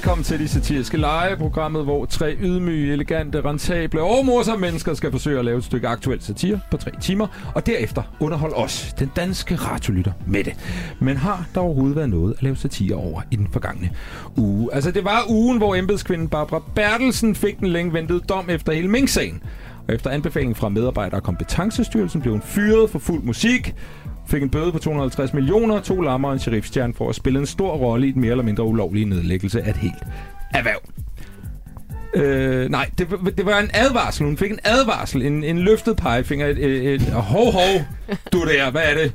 Velkommen til de satiriske lege, programmet, hvor tre ydmyge, elegante, rentable og morsomme mennesker skal forsøge at lave et stykke aktuel satire på tre timer, og derefter underholde os, den danske radiolytter, med det. Men har der overhovedet været noget at lave satire over i den forgangne uge? Altså, det var ugen, hvor embedskvinden Barbara Bertelsen fik den længe ventede dom efter hele Mink-sagen. Og efter anbefaling fra medarbejder og kompetencestyrelsen blev hun fyret for fuld musik, fik en bøde på 250 millioner, to lammer og en sheriffstjerne for at spille en stor rolle i den mere eller mindre ulovlige nedlæggelse af et helt erhverv. Øh, nej, det, det var en advarsel. Hun fik en advarsel, en, en løftet pegefinger, et, et, et hov, hov, du der, hvad er det,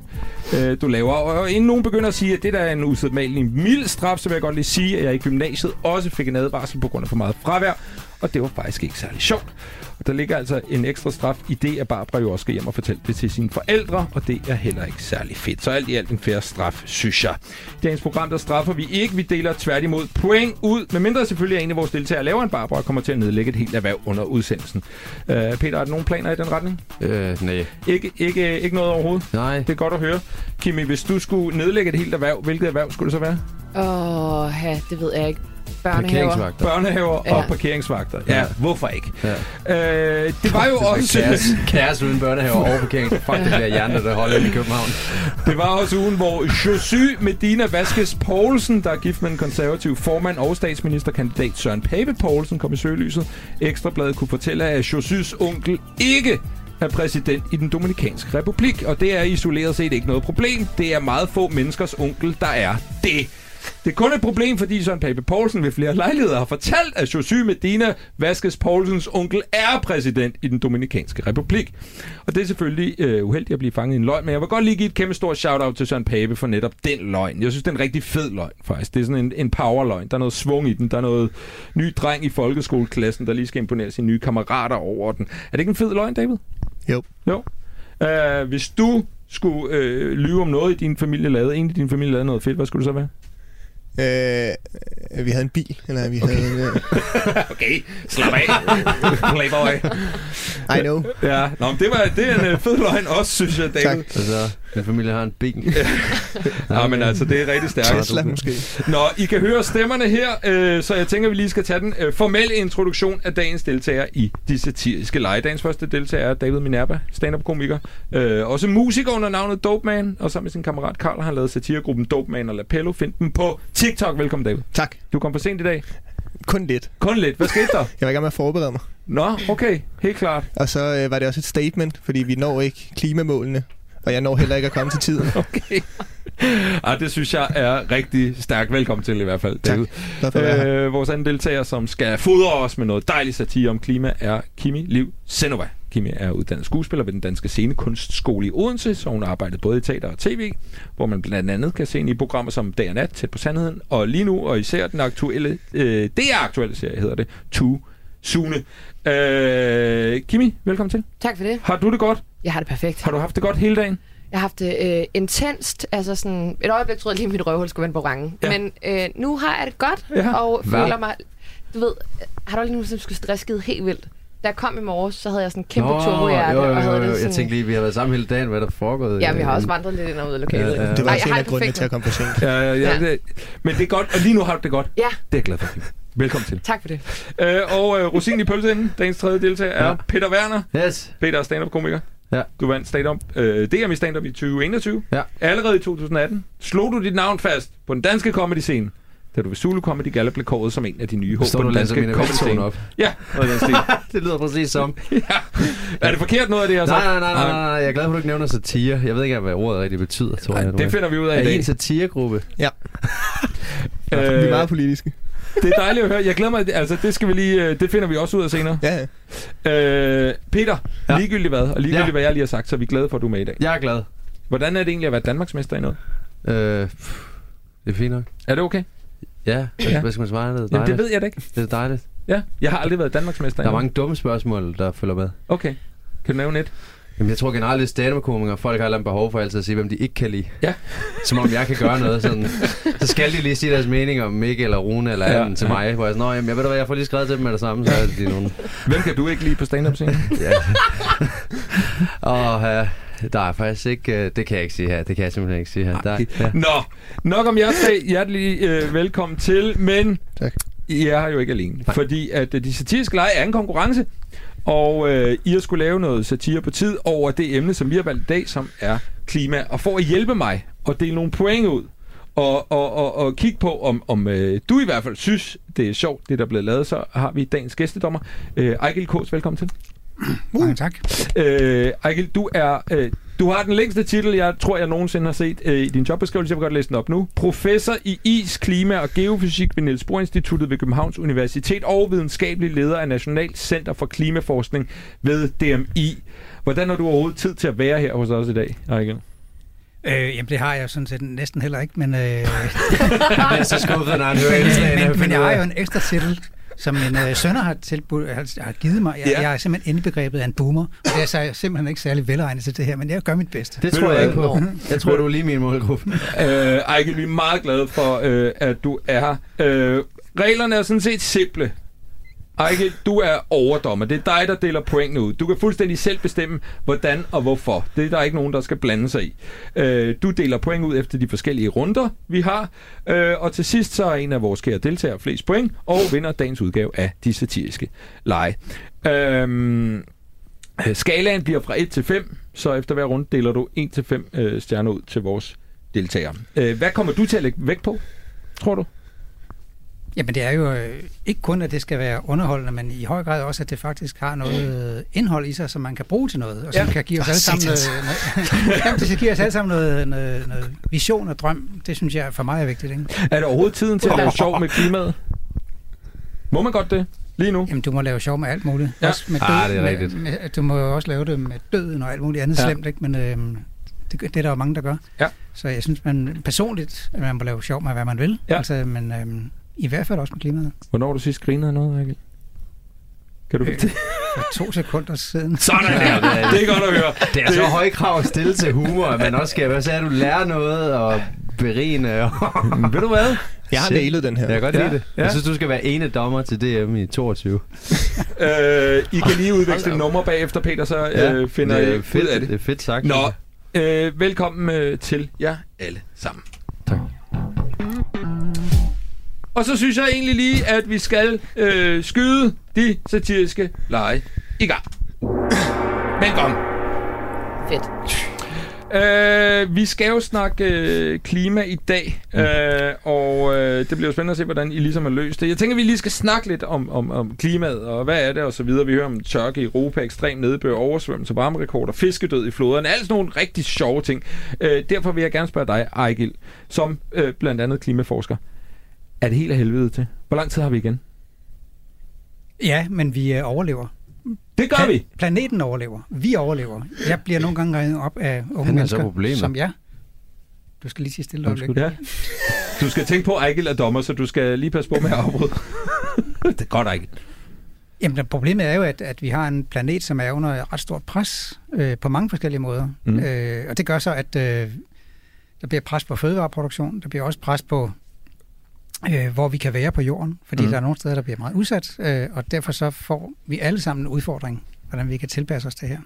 øh, du laver? Og inden nogen begynder at sige, at det der er en usædvanlig mild straf, så vil jeg godt lige sige, at jeg i gymnasiet også fik en advarsel på grund af for meget fravær, og det var faktisk ikke særlig sjovt. Og der ligger altså en ekstra straf i det, at Barbara jo også skal hjem og fortælle det til sine forældre, og det er heller ikke særlig fedt. Så alt i alt en færre straf, synes jeg. I dagens program, der straffer vi ikke. Vi deler tværtimod point ud, medmindre selvfølgelig er en af vores deltagere laver en Barbara og kommer til at nedlægge et helt erhverv under udsendelsen. Uh, Peter, er der nogle planer i den retning? Øh, nej. Ikke, ikke, ikke noget overhovedet? Nej. Det er godt at høre. Kimi, hvis du skulle nedlægge et helt erhverv, hvilket erhverv skulle det så være? Åh, ja, det ved jeg ikke. Børnehaver. Parkeringsvagter. Børnehaver ja. Og parkeringsvagter. Ja, Ja. hvorfor ikke? Ja. Øh, det var jo også... Kaos uden børnehaver og parkering. Fuck, det bliver hjerner, der holder i København. Det var også ugen, hvor Josy Medina Vaskes Poulsen, der er gift med en konservativ formand og statsministerkandidat Søren Pape Poulsen, kom i søgelyset. Ekstrabladet kunne fortælle, at Josys onkel ikke er præsident i den Dominikanske Republik, og det er isoleret set ikke noget problem. Det er meget få menneskers onkel, der er det. Det er kun et problem, fordi Søren Pape Poulsen ved flere lejligheder har fortalt, at Josy Medina Vaskes Poulsens onkel er præsident i den Dominikanske Republik. Og det er selvfølgelig øh, uheldigt at blive fanget i en løgn, men jeg vil godt lige give et kæmpe stort shout-out til Søren Pape for netop den løgn. Jeg synes, det er en rigtig fed løgn, faktisk. Det er sådan en, en powerløgn. Der er noget svung i den. Der er noget ny dreng i folkeskoleklassen, der lige skal imponere sine nye kammerater over den. Er det ikke en fed løgn, David? Jo. Jo. Uh, hvis du skulle øh, lyve om noget i din familie lavede, en i din familie lavede noget fedt, hvad skulle det så være? Øh, vi havde en bil, eller vi okay. havde... Øh, Okay, slap af. Playboy. I know. Ja, Nå, men det, var, det er en øh, fed løgn også, synes jeg, David. Tak. Altså, min familie har en bil. Ja, men altså, det er rigtig stærkt. Tesla måske. Nå, I kan høre stemmerne her, øh, så jeg tænker, vi lige skal tage den øh, formelle introduktion af dagens deltagere i de satiriske lege. Dagens første deltager er David Minerva, stand-up-komiker. Øh, også musiker under navnet Dope Man, og sammen med sin kammerat Karl har han lavet satiregruppen Dope Man og Lapello. Find dem på TikTok. Velkommen, David. Tak. Du kom for sent i dag. Kun lidt. Kun lidt. Hvad skete der? Jeg var i gang med at forberede mig. Nå, okay. Helt klart. Og så øh, var det også et statement, fordi vi når ikke klimamålene. Og jeg når heller ikke at komme til tiden. Okay. Ah, det synes jeg er rigtig stærkt. Velkommen til i hvert fald, Tak. David. Øh, vores anden deltager, som skal fodre os med noget dejlig satire om klima, er Kimi Liv Senova. Kimi er uddannet skuespiller ved den Danske Scenekunstskole i Odense, så hun har arbejdet både i teater og tv, hvor man blandt andet kan se hende i programmer som Dag og Nat, Tæt på Sandheden, og lige nu, og især den aktuelle, øh, det er aktuelle serie, hedder det, Too Sune. Øh, Kimi, velkommen til. Tak for det. Har du det godt? Jeg har det perfekt. Har du haft det godt hele dagen? Jeg har haft det øh, intenst. Altså sådan, et øjeblik troede jeg lige, at mit røvhul skulle vende på rangen. Ja. Men øh, nu har jeg det godt, Ja. og Hvad? føler mig... Du ved, har du aldrig nogensinde skulle stressskide helt vildt? Da jeg kom i morges, så havde jeg sådan en kæmpe turbohjerte, og havde det sådan... Jeg tænkte lige, vi har været sammen hele dagen. Hvad er der foregået? Ja, vi har også vandret lidt ind og ud af lokalet. Ja, ja. Det var Ej, også jeg en af grundene perfekt til at komme for sent. Ja, ja, ja. Ja. Det, men det er godt, og lige nu har du det godt. Ja, Det er jeg glad for. Velkommen til. tak for det. Øh, og øh, rosinen i pølseenden, dagens tredje deltager, er Ja. Peter Werner. Yes. Peter er stand-up-komiker. Ja. Du vandt stand-up. Øh, DM i stand-up i 2021. Ja. Allerede i 2018 slog du dit navn fast på den danske comedy-scene, da du ved Zulu Comedy Gala blev kåret som en af de nye håb på du den danske comedy-scene. versioner op? Ja, i det lyder præcis som. ja. Er det forkert noget af det, jeg har Nej, sagt? nej, nej, nej, nej, jeg er glad for, at du ikke nævner satire. Jeg ved ikke, hvad ordet rigtig betyder, tror Nej, jeg. det finder vi ud af Er i I dag. en satiregruppe? Ja, Øh, vi er meget politiske. Det er dejligt at høre. Jeg glæder mig. Altså, det skal vi lige... øh, Det finder vi også ud af senere. Ja. Øh, Peter, ja. Ligegyldigt hvad, og ligegyldigt Ja. hvad jeg lige har sagt, så er vi glade for, at du er med i dag. Jeg er glad. Hvordan er det egentlig at være Danmarksmester i noget? Øh, det er fint nok. Er det okay? Ja, Ja. hvad skal man svare? Det er Jamen, det ved jeg da ikke. Det er dejligt. Ja, jeg har aldrig været Danmarksmester i Der er mange dumme spørgsmål, der følger med. Okay. Kan du nævne et? Jamen, jeg tror generelt, det er stand folk har et behov for altid at sige, hvem de ikke kan lide. Ja. Som om jeg kan gøre noget sådan. Så skal de lige sige deres mening om Mikkel eller Rune eller Ja. anden til mig. Hvor jeg er sådan, Nå, jamen, jeg ved da hvad, jeg får lige skrevet til dem med det samme, så er de nogen. Hvem kan du ikke lide på stand-up-scenen? Ja. Og uh, der er faktisk ikke, uh, det kan jeg ikke sige her. Det kan jeg simpelthen ikke sige her. Der, ja. Nå, nok om jer tre. Hjertelig øh, velkommen til, men Tak. I er her jo ikke alene. Nej. Fordi at øh, de satiriske lege er en konkurrence, og øh, I har skulle lave noget satire på tid over det emne, som vi har valgt i dag, som er klima. Og for at hjælpe mig og dele nogle point ud, og, og, og, og kigge på, om, om øh, du i hvert fald synes, det er sjovt, det der er blevet lavet, så har vi dagens gæstedommer. Øh, Ejgil Kås, velkommen til. Mange tak. Øh, Ejgil, du er... Øh, du har den længste titel, jeg tror, jeg nogensinde har set øh, i din jobbeskrivelse. Jeg vil godt læse den op nu. Professor i is, klima og geofysik ved Niels Bohr Instituttet ved Københavns Universitet og videnskabelig leder af National Center for Klimaforskning ved DMI. Hvordan har du overhovedet tid til at være her hos os i dag, Ejgil? Øh, jamen, det har jeg sådan set næsten heller ikke, men... Øh, er så skuffet, når han hører men, men finder jeg har jo en ekstra titel, som min øh, sønner har, tilbudt, har, har givet mig. Jeg, Ja. jeg er simpelthen indbegrebet af en boomer, og jeg er så simpelthen ikke særlig velegnet til det her, men jeg gør mit bedste. Det tror jeg ikke på. Jeg tror, du er lige min målgruppe. Øh, Ejgil, vi er meget glade for, øh, at du er her. Øh, reglerne er sådan set simple. Ejke, du er overdommer. Det er dig, der deler pointene ud. Du kan fuldstændig selv bestemme, hvordan og hvorfor. Det er der ikke nogen, der skal blande sig i. Øh, du deler point ud efter de forskellige runder, vi har. Øh, og til sidst så er en af vores kære deltagere flest point, og vinder dagens udgave af de satiriske lege. Øh, skalaen bliver fra 1 til 5, så efter hver runde deler du 1 til 5 øh, stjerner ud til vores deltagere. Øh, hvad kommer du til at lægge vægt på, tror du? Jamen, det er jo øh, ikke kun, at det skal være underholdende, men i høj grad også, at det faktisk har noget øh, indhold i sig, som man kan bruge til noget, og som Ja. kan give os alle sammen noget, noget, jamen, det skal give os alle sammen noget, noget, noget vision og drøm. Det synes jeg for mig er vigtigt. Ikke? Er det overhovedet tiden til at lave sjov med klimaet? Må man godt det? Lige nu? Jamen, du må lave sjov med alt muligt. Ja. Også med Ah, det er med, rigtigt. Med, du må jo også lave det med døden og alt muligt andet Ja. ja. slemt, ikke? men øh, det, det er der jo mange, der gør. Ja. Så jeg synes man personligt, at man må lave sjov med, hvad man vil. Ja. Altså, men øh, i hvert fald også med klimaet. Hvornår du sidst grinet af noget, Rikkel? Kan du Øh, For to sekunder siden. Sådan der! Det er godt at høre. Det er så høje krav at stille til humor, at man også skal, hvad så er du lærer noget og berigende. Og Ved du hvad? Jeg har nailet den her. jeg kan godt Ja, lide det. ja. Jeg synes, du skal være ene dommer til DM i 22. Øh, I kan lige udveksle nummer bagefter, Peter, så øh, finder er ud fedt, af det. det er fedt sagt. Nå, øh, velkommen øh, til jer alle sammen. Og så synes jeg egentlig lige, at vi skal øh, skyde de satiriske lege i gang. Velkommen. Fedt. Øh, vi skal jo snakke øh, klima i dag, øh, og øh, det bliver jo spændende at se, hvordan I ligesom har løst det. Jeg tænker, vi lige skal snakke lidt om, om, om klimaet, og hvad er det, og så videre. Vi hører om tørke i Europa, ekstrem nedbør, oversvømmelse, varmerekorder, fiskedød i floderne, alt sådan nogle rigtig sjove ting. Øh, derfor vil jeg gerne spørge dig, Ejgil, som øh, blandt andet klimaforsker. Er det helt af helvede til? Hvor lang tid har vi igen? Ja, men vi øh, overlever. Det gør vi! Planeten overlever. Vi overlever. Jeg bliver nogle gange regnet op af unge Han er mennesker, problemet. som jeg. Du skal lige sige stille øjeblik. Ja. Du skal tænke på, at Ejgil er dommer, så du skal lige passe på med at afbryde. det er godt, Ejgil. Jamen, problemet er jo, at, at vi har en planet, som er under et ret stort pres øh, på mange forskellige måder. Mm. Øh, og det gør så, at øh, der bliver pres på fødevareproduktion, der bliver også pres på, øh, hvor vi kan være på jorden, fordi Mm. der er nogle steder, der bliver meget udsat, øh, og derfor så får vi alle sammen en udfordring, hvordan vi kan tilpasse os det her.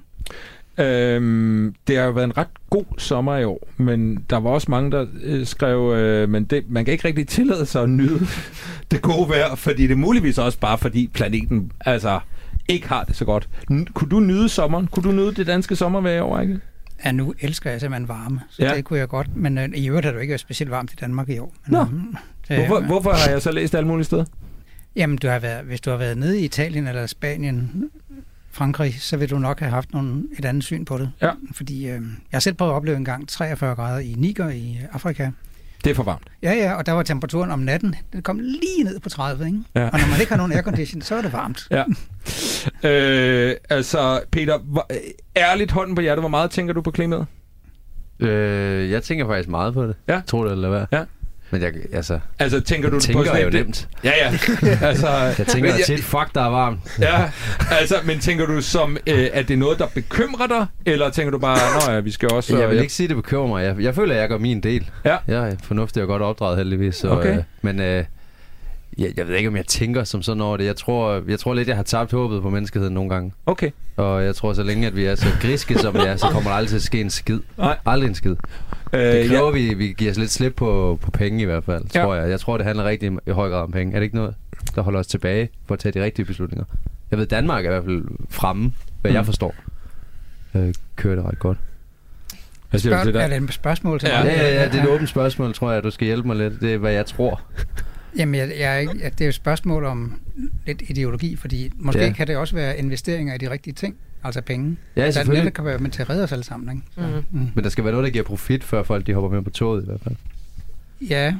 Øhm, det har jo været en ret god sommer i år, men der var også mange, der øh, skrev, øh, men det, man kan ikke rigtig tillade sig at nyde det gode vejr, fordi det er muligvis også bare fordi planeten altså ikke har det så godt. N- kunne du nyde sommeren? Kunne du nyde det danske sommervejr i år, ikke? Ja, nu elsker jeg simpelthen varme, så Ja. ja. det kunne jeg godt, men øh, i øvrigt har det jo ikke været specielt varmt i Danmark i år. Men, Nå. Hvorfor, hvorfor har jeg så læst alle mulige steder? Jamen, du har været, hvis du har været nede i Italien eller Spanien, Frankrig, så vil du nok have haft nogle, et andet syn på det. Ja. Fordi øh, jeg har selv prøvet at opleve en gang 43 grader i Niger i øh, Afrika. Det er for varmt. Ja, ja, og der var temperaturen om natten, det kom lige ned på 30, ikke? Ja. Og når man ikke har nogen aircondition, så er det varmt. Ja. øh, altså, Peter, hvor, øh, ærligt hånden på hjertet, hvor meget tænker du på klimaet? Øh, jeg tænker faktisk meget på det. Ja. Tror det eller hvad? Ja. Men jeg, altså, Altså, tænker du jeg på tænker sådan jo nemt. Ja, ja. altså, Jeg tænker men tit, fuck, der er varmt. Ja, altså, men tænker du som, øh, at det er noget, der bekymrer dig, eller tænker du bare, nå ja, vi skal også... Jeg vil ikke sige, det bekymrer mig. Jeg, jeg føler, at jeg gør min del. Ja. Jeg er fornuftig og godt opdraget heldigvis. Så, Okay. øh, men øh, jeg, jeg ved ikke, om jeg tænker som sådan over det. Jeg tror, jeg tror lidt, jeg har tabt håbet på menneskeheden nogle gange. Okay. Og jeg tror, så længe at vi er så griske, som vi er, så kommer der aldrig til at ske en skid. Nej. Aldrig en skid. Øh, Det ja. kræver, vi, vi giver os lidt slip på, på penge i hvert fald, Ja. tror jeg. Jeg tror, det handler rigtig i høj grad om penge. Er det ikke noget? der holder os tilbage for at tage de rigtige beslutninger. Jeg ved, Danmark er i hvert fald fremme, hvad Mm. jeg forstår. Øh, kører det ret godt. Hvad siger du Spørg, til er det? det et spørgsmål til Ja. mig? Ja, ja, ja, det er et åbent spørgsmål, tror jeg. Du skal hjælpe mig lidt. Det er, hvad jeg tror. Jamen, jeg, jeg at det er jo et spørgsmål om lidt ideologi, fordi måske Ja. kan det også være investeringer i de rigtige ting, altså penge. Ja, der selvfølgelig. netop kan være med til at redde os alle sammen, ikke? Så, Mhm. mm. Men der skal være noget, der giver profit, før folk de hopper med på toget i hvert fald. Ja,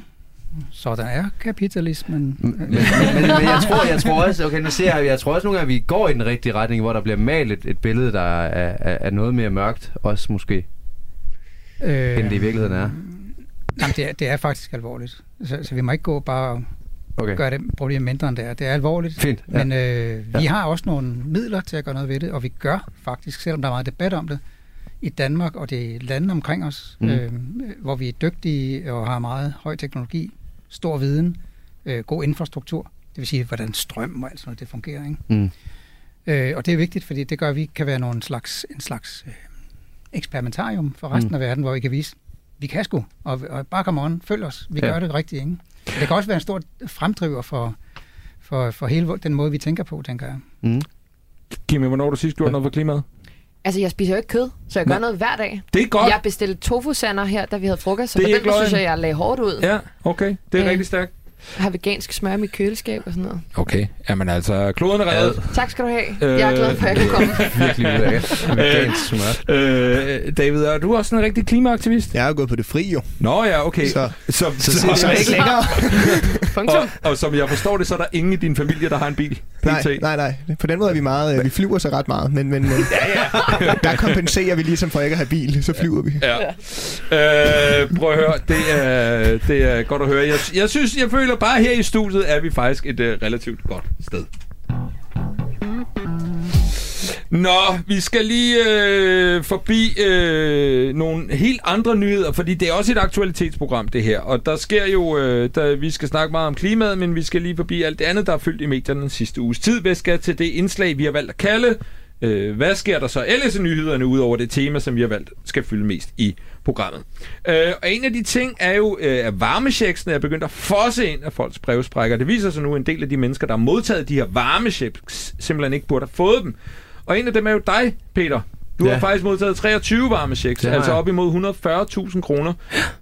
sådan er kapitalismen. Men, men, men, men jeg, tror, jeg tror også, okay, nu ser jeg, jeg tror også nogle gange, at vi går i den rigtige retning, hvor der bliver malet et, et billede, der er, er, er noget mere mørkt, også måske, Øh, end det i virkeligheden er. Jamen, det er, det er faktisk alvorligt. Så, så vi må ikke gå bare og Okay, gøre det problemet mindre end det er. Det er alvorligt. fint. Ja. Men øh, vi Ja. har også nogle midler til at gøre noget ved det, og vi gør faktisk, selvom der er meget debat om det, i Danmark og det lande omkring os, Mm. øh, hvor vi er dygtige og har meget høj teknologi, stor viden, øh, god infrastruktur, det vil sige, hvordan strøm og alt sådan noget, det fungerer. Ikke? Mm. Øh, og det er vigtigt, fordi det gør, at vi kan være nogle slags, en slags øh, eksperimentarium for resten mm. af verden, hvor vi kan vise, vi kan sgu, og, og bare come on, følg os, vi Ja. gør det rigtigt. Ikke? Det kan også være en stor fremdriver for, for, for hele den måde, vi tænker på, tænker jeg. Mm. Kimi, hvornår har du sidst gjort noget for klimaet? Altså, jeg spiser jo ikke kød, så jeg Nå. gør noget hver dag. Det er godt. Jeg bestilte tofu-sander her, da vi havde frokost, så Det på den måde synes jeg, jeg lagde hårdt ud. Ja, okay. Det er Øh. rigtig stærkt. Jeg har vegansk smør i mit køleskab og sådan noget. Okay. Jamen altså, kloden er reddet. Tak skal du have. Øh. Jeg er glad for, at jeg kunne komme. Virkelig ulækkert. Vegansk smør. Øh, David, er du også sådan en rigtig klimaaktivist? Jeg er gået på det fri, jo. Nå ja, okay. Så, så, Så så er det ikke længere. Og, og som jeg forstår det, så er der ingen i din familie, der har en bil. Nej, nej, nej. På den måde er vi meget... øh, Vi flyver så ret meget, men, men, men der kompenserer vi ligesom for ikke at have bil, så flyver vi. Ja. Øh, prøv at høre, det er, det er godt at høre. Jeg, jeg synes, jeg føler bare her i studiet, er vi faktisk et uh, relativt godt sted. Nå, vi skal lige øh, forbi øh, nogle helt andre nyheder, fordi det er også et aktualitetsprogram, det her. Og der sker jo, øh, der, vi skal snakke meget om klimaet, men vi skal lige forbi alt det andet, der er fyldt i medierne den sidste uges tid. Vi skal til det indslag, vi har valgt at kalde, øh, hvad sker der så ellers i nyhederne, ud over det tema, som vi har valgt, skal fylde mest i programmet. Øh, og en af de ting er jo, øh, at varmechecksene er begyndt at fosse ind af folks brevsprækker. Det viser sig nu, at en del af de mennesker, der har modtaget de her varmechecks, simpelthen ikke burde have fået dem. Og en af dem er jo dig, Peter. Du ja. Har faktisk modtaget 23 varmechecks, altså op imod 140.000 kroner.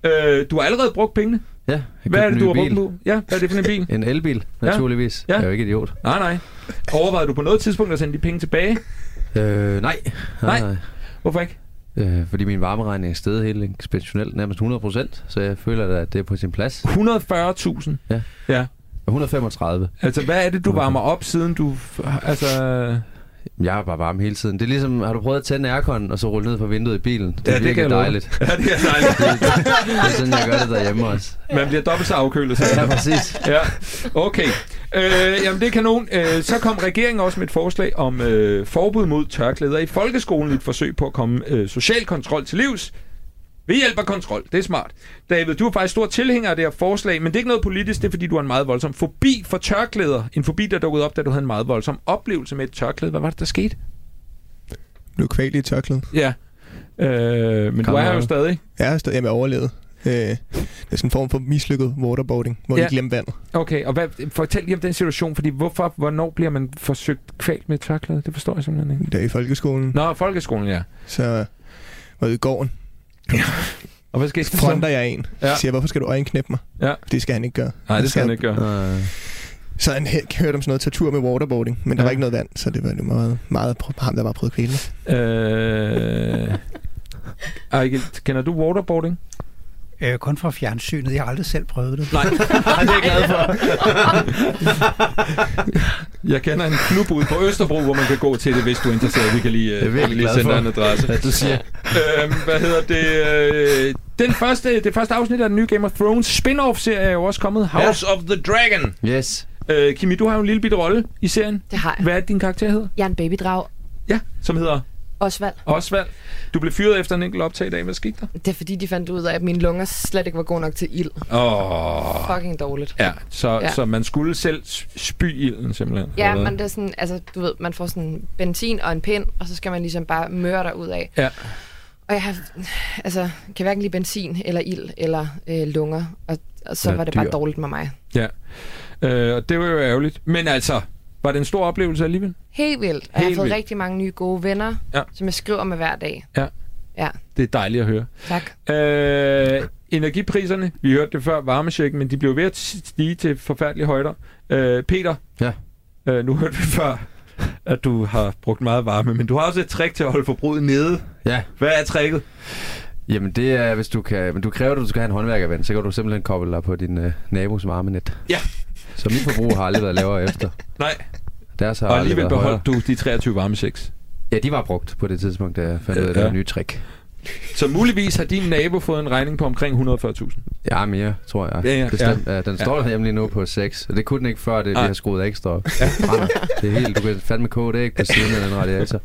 Øh, du har allerede brugt pengene. Ja, Hvad er det, du har brugt bil. på? Ja, hvad er det for en bil? En elbil, naturligvis. Ja. Jeg er jo ikke idiot. Nej, nej. Overvejede du på noget tidspunkt at sende de penge tilbage? Øh, nej. Nej. nej. Hvorfor ikke? Øh, fordi min varmeregning er steget helt eksponentielt, nærmest 100 procent, så jeg føler, at det er på sin plads. 140.000. Ja. Ja. 135. Altså, hvad er det, du varmer op, siden du... Altså... Jeg er bare varm hele tiden. Det er ligesom, har du prøvet at tænde aircon, og så rulle ned fra vinduet i bilen? Det Ja, er det kan dejligt. Ja, det er dejligt. Det er sådan, jeg gør det derhjemme også. Man bliver dobbelt så afkølet. Ja, præcis. Ja, okay. Øh, jamen, det er kanon. Øh, så kom regeringen også med et forslag om øh, forbud mod tørklæder i folkeskolen et forsøg på at komme øh, social kontrol til livs. Ved hjælp af kontrol. Det er smart. David, du er faktisk stor tilhænger af det her forslag, men det er ikke noget politisk, det er fordi, du har en meget voldsom fobi for tørklæder. En fobi, der dukkede op, da du havde en meget voldsom oplevelse med et tørklæde. Hvad var det, der skete? Blev kvalt i et tørklæde. Ja. Øh, men Kom du er her jo stadig. Jeg har stadig med overlevet. Øh, det er sådan en form for mislykket waterboarding, hvor Ja. de glemmer vandet. Okay, og hvad, fortæl lige om den situation, fordi hvorfor, hvornår bliver man forsøgt kvalt med tørklæde? Det forstår jeg simpelthen ikke. Der i folkeskolen. Nå, folkeskolen, ja. Så var i gården. Og hvad skete der så? Fronter jeg en. Ja. Ja. Siger, hvorfor skal du øjenknæppe mig? Ja. Det skal han ikke gøre. Nej, det skal han ikke gøre. Øh, Så han hørte om sådan noget tortur med waterboarding, men der Ja. var ikke noget vand, så det var det meget, meget ham, der var prøvet at kvæle mig. Øh... Ejgil, kender du waterboarding? Øh, kun fra fjernsynet. Jeg har aldrig selv prøvet det. Nej, det er jeg glad for. jeg kender en klub ude på Østerbro, hvor man kan gå til det, hvis du er interesseret. Vi kan lige, uh, virkelig lige sende for. dig en adresse. Hvad du siger. øhm, hvad hedder det? Øh, den første, det første afsnit af den nye Game of Thrones spin-off-serie er jo også kommet. House of the Dragon. Yes. Øh, Kimi, du har jo en lille bitte rolle i serien. Det har jeg. Hvad er din karakter hedder? Jeg er en babydrag. Ja, som hedder Osvald. Osvald. Du blev fyret efter en enkelt optag i dag. Hvad skete der? Det er fordi, de fandt ud af, at mine lunger slet ikke var gode nok til ild. Åh. Oh. Fucking dårligt. Ja, så, ja. Ja. så man skulle selv spy ilden simpelthen. Ja, men det er sådan, altså, du ved, man får sådan benzin og en pind, og så skal man ligesom bare møre der ud af. Ja. Og jeg har, altså, kan hverken lide benzin eller ild eller øh, lunger, og, og så Eller var det dyr. bare dårligt med mig. Øh, og det var jo ærgerligt. Men altså, var det en stor oplevelse alligevel? Helt vildt. Og jeg har Helt fået vildt. rigtig mange nye gode venner, Ja. som jeg skriver med hver dag. Ja. Ja, Det er dejligt at høre. tak. Øh, energipriserne, vi hørte det før, varmesjekken, men de blev ved at stige til forfærdelige højder. Øh, Peter, Ja. øh, nu hørte vi før, at du har brugt meget varme, men du har også et trick til at holde forbruget nede. Ja, Hvad er tricket? jamen det er, hvis du kan... Men du kræver, at du skal have en håndværkerven, så kan du simpelthen koble dig på din øh, nabos varmenet. Ja. Så mit forbrug har aldrig været lavere efter. Nej, Deres har og alligevel været højere. beholdt du de 23 varmechecks. Ja, de var brugt på det tidspunkt, da jeg fandt ud af, det Ja. nyt trick. Så muligvis har din nabo fået en regning på omkring 140.000. Ja, mere, tror jeg. Ja, ja, Bestemt. Ja. den står hjemme lige nu på 6, og det kunne den ikke før, det, vi Nej. har skruet ekstra op. Ja. Det er helt, du kan fandme koge det ikke på siden af den radiator.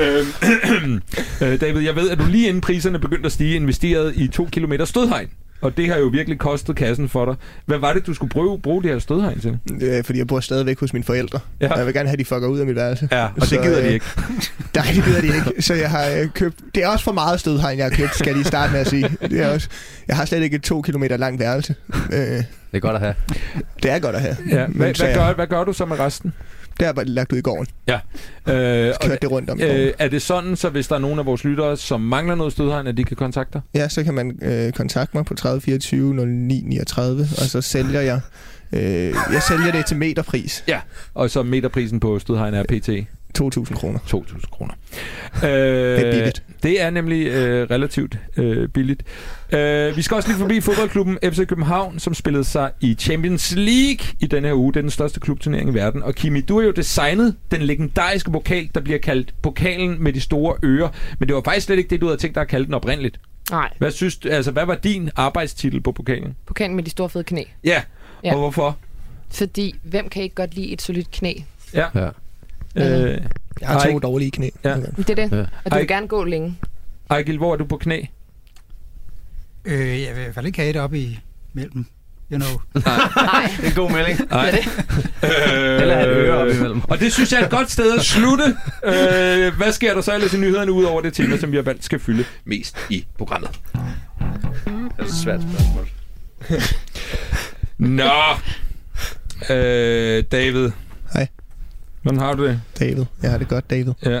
Øhm, øh, David, jeg ved, at du lige inden priserne begyndte at stige, investerede i to kilometer stødhegn. Og det har jo virkelig kostet kassen for dig. Hvad var det, du skulle bruge, bruge de her stødhegn til? Øh, fordi jeg bor stadigvæk hos mine forældre. Ja. Og jeg vil gerne have, at de fucker ud af mit værelse. Ja, og det Så, gider de øh, ikke. Nej, det gider de ikke. Så jeg har øh, købt... Det er også for meget stødhegn, jeg har købt, skal jeg lige starte med at sige. Det er også, jeg har slet ikke et to kilometer langt værelse. Øh, Det er godt at have. det er godt at have. Ja, Men hvad, hvad, gør, hvad gør du så med resten? Det er bare lagt ud i gården. Øh, og, Kørt det rundt om øh, er det sådan, så hvis der er nogen af vores lyttere, som mangler noget stødhegn, at de kan kontakte dig? Ja, så kan man øh, kontakte mig på 30 24 09 39, og så sælger jeg... Øh, jeg sælger det til meterpris. Og så meterprisen på stødhegn er pt. 2.000 kroner. 2.000 kroner. Øh, Det er billigt. Det er nemlig øh, relativt øh, billigt. Øh, vi skal også lige forbi fodboldklubben FC København, som spillede sig i Champions League i denne her uge. Det er den største klubturnering i verden. Og Kimi, du har jo designet den legendariske pokal, der bliver kaldt pokalen med de store ører. Men det var faktisk slet ikke det, du havde tænkt dig at kalde den oprindeligt. Nej, Hvad, synes du, altså, hvad var din arbejdstitel på pokalen? pokalen med de store fede knæ. Ja, Ja. ja. og hvorfor? Fordi, hvem kan ikke godt lide et solidt knæ? Ja. Ja. Øh, Jeg har Ej. to dårlige knæ. Ja. Det er det. Ja. Og du vil gerne gå længe. Ejgil, hvor er du på knæ? Øh, jeg vil i hvert fald ikke have et op i mellem. You know. Nej, Det er en god melding. Nej. det det. Eller have et øre op imellem. Og det synes jeg er et godt sted at slutte. Øh, hvad sker der så ellers i nyhederne ud over det tema, som vi har valgt skal fylde mest i programmet? Det er et svært spørgsmål. Nå, øh, David. Hej. Hvordan har du det? David. Jeg har det godt, David. Ja.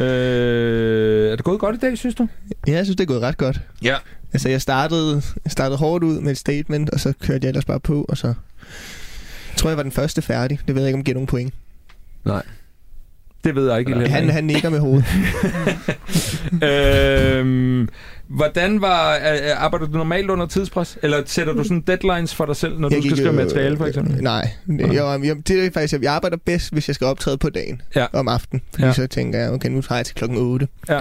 Øh, er det gået godt i dag, synes du? Ja, jeg synes, det er gået ret godt. Ja. Altså, jeg startede, jeg startede hårdt ud med et statement, og så kørte jeg ellers bare på, og så jeg tror jeg var den første færdig. Det ved jeg ikke, om det giver nogen point. Det ved jeg ikke. Eller- Han, han nikker med hovedet. øhm, hvordan var... Øh, arbejder du normalt under tidspres? Eller sætter du sådan deadlines for dig selv, når Jeg du skal skrive øh, materiale, for eksempel? Nej, jeg, jeg, jeg, det er faktisk, jeg arbejder bedst, hvis jeg skal optræde på dagen Ja. om aftenen. Fordi ja. så tænker jeg, okay, nu tager jeg til klokken 8. Ja.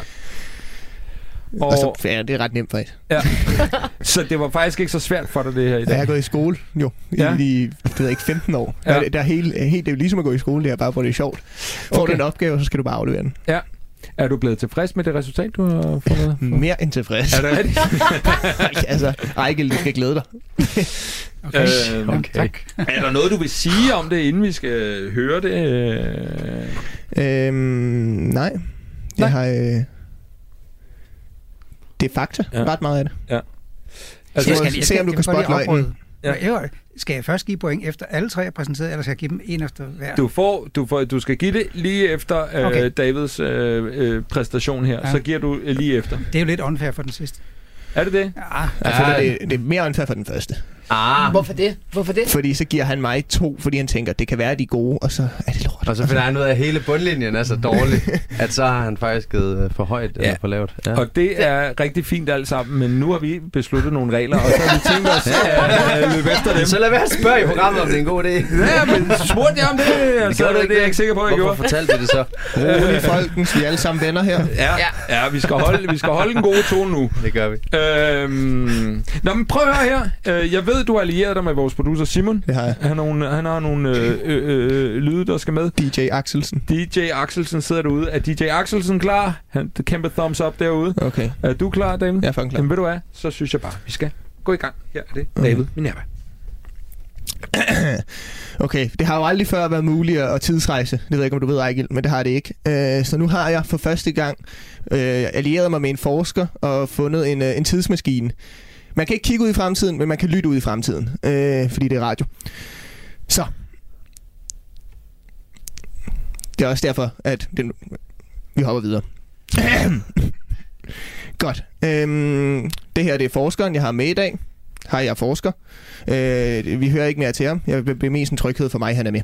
Og, Og- så, ja, det er ret nemt faktisk. Så det var faktisk ikke så svært for dig, det her i Jeg dag? har gået i skole, jo, Ja. ja. i, det ved jeg ikke, 15 år. Ja. Ja. Der, der er helt, helt, det er jo ligesom at gå i skole, det er bare, hvor det er sjovt. Får Okay. du en opgave, så skal du bare aflevere den. Er du blevet tilfreds med det resultat, du har fundet? Mere end tilfreds. Er det rigtigt? altså, Ejgil, du skal glæde dig. Okay. Øhm, okay. Tak. Er der noget, du vil sige om det, inden vi skal høre det? Øh, Øhm, nej. Nej. Jeg har... Øh, det er fakta, Ja. ja. ret meget af det. Altså, Jeg skal- se, om du kan spotte løgnen. Ja. Ja. Skal jeg først give point efter alle tre er præsenteret, eller skal jeg give dem en efter hver? Du, får, du, får, du skal give det lige efter øh, Okay. Davids øh, øh, præstation her. Ja. Ja. Så giver du øh, lige efter. Det er jo lidt unfair for den sidste. Er det det? Ja, Jeg Ja. det, det er mere unfair for den første. Ah. Hvorfor det? Hvorfor det? Fordi så giver han mig to, fordi han tænker, det kan være, de er gode, og så er det lort. Og så finder han ud af, at hele bundlinjen er så dårlig, at så har han faktisk givet øh, for højt Ja. eller for lavt. Ja. Og det er rigtig fint alt sammen, men nu har vi besluttet nogle regler, og så har vi tænkt os at øh, løbe efter dem. Så lad være at spørge i programmet, om det er en god idé. Ja, men spurgte jeg om det? Altså, du det, ikke det er jeg ikke sikker på, at jeg Hvorfor gjorde. fortalte vi det så? Rolig, folkens, vi er alle sammen venner her. Ja, Ja. ja vi, skal holde, vi skal holde en god tone nu. Det gør vi. Øhm, nå, men prøv at høre her. Øh, Jeg ved, du har allieret dig med vores producer Simon. Det har jeg. Han har nogle, han har nogle øh, øh, øh, lyde, der skal med. DJ Axelsen. DJ Axelsen sidder derude. Er DJ Axelsen klar? Han, det kæmpe thumbs up derude. Okay, Er du klar, David? jeg er fucking klar. Jamen ved du hvad? Så synes jeg bare, vi skal gå i gang. Her er det David Minerva. Okay, det har jo aldrig før været muligt at tidsrejse. Det ved jeg ikke, om du ved, Ejgil, men det har det ikke. Øh, så nu har jeg for første gang øh, allieret mig med en forsker og fundet en, øh, en tidsmaskine. Man kan ikke kigge ud i fremtiden, men man kan lytte ud i fremtiden, øh, fordi det er radio. Så. Det er også derfor, at den, vi hopper videre. Godt. Øhm, det her det er forskeren, jeg har med i dag. Hej, jeg er forsker. Øh, vi hører ikke mere til ham. Jeg vil blive mest en tryghed for mig, han er med.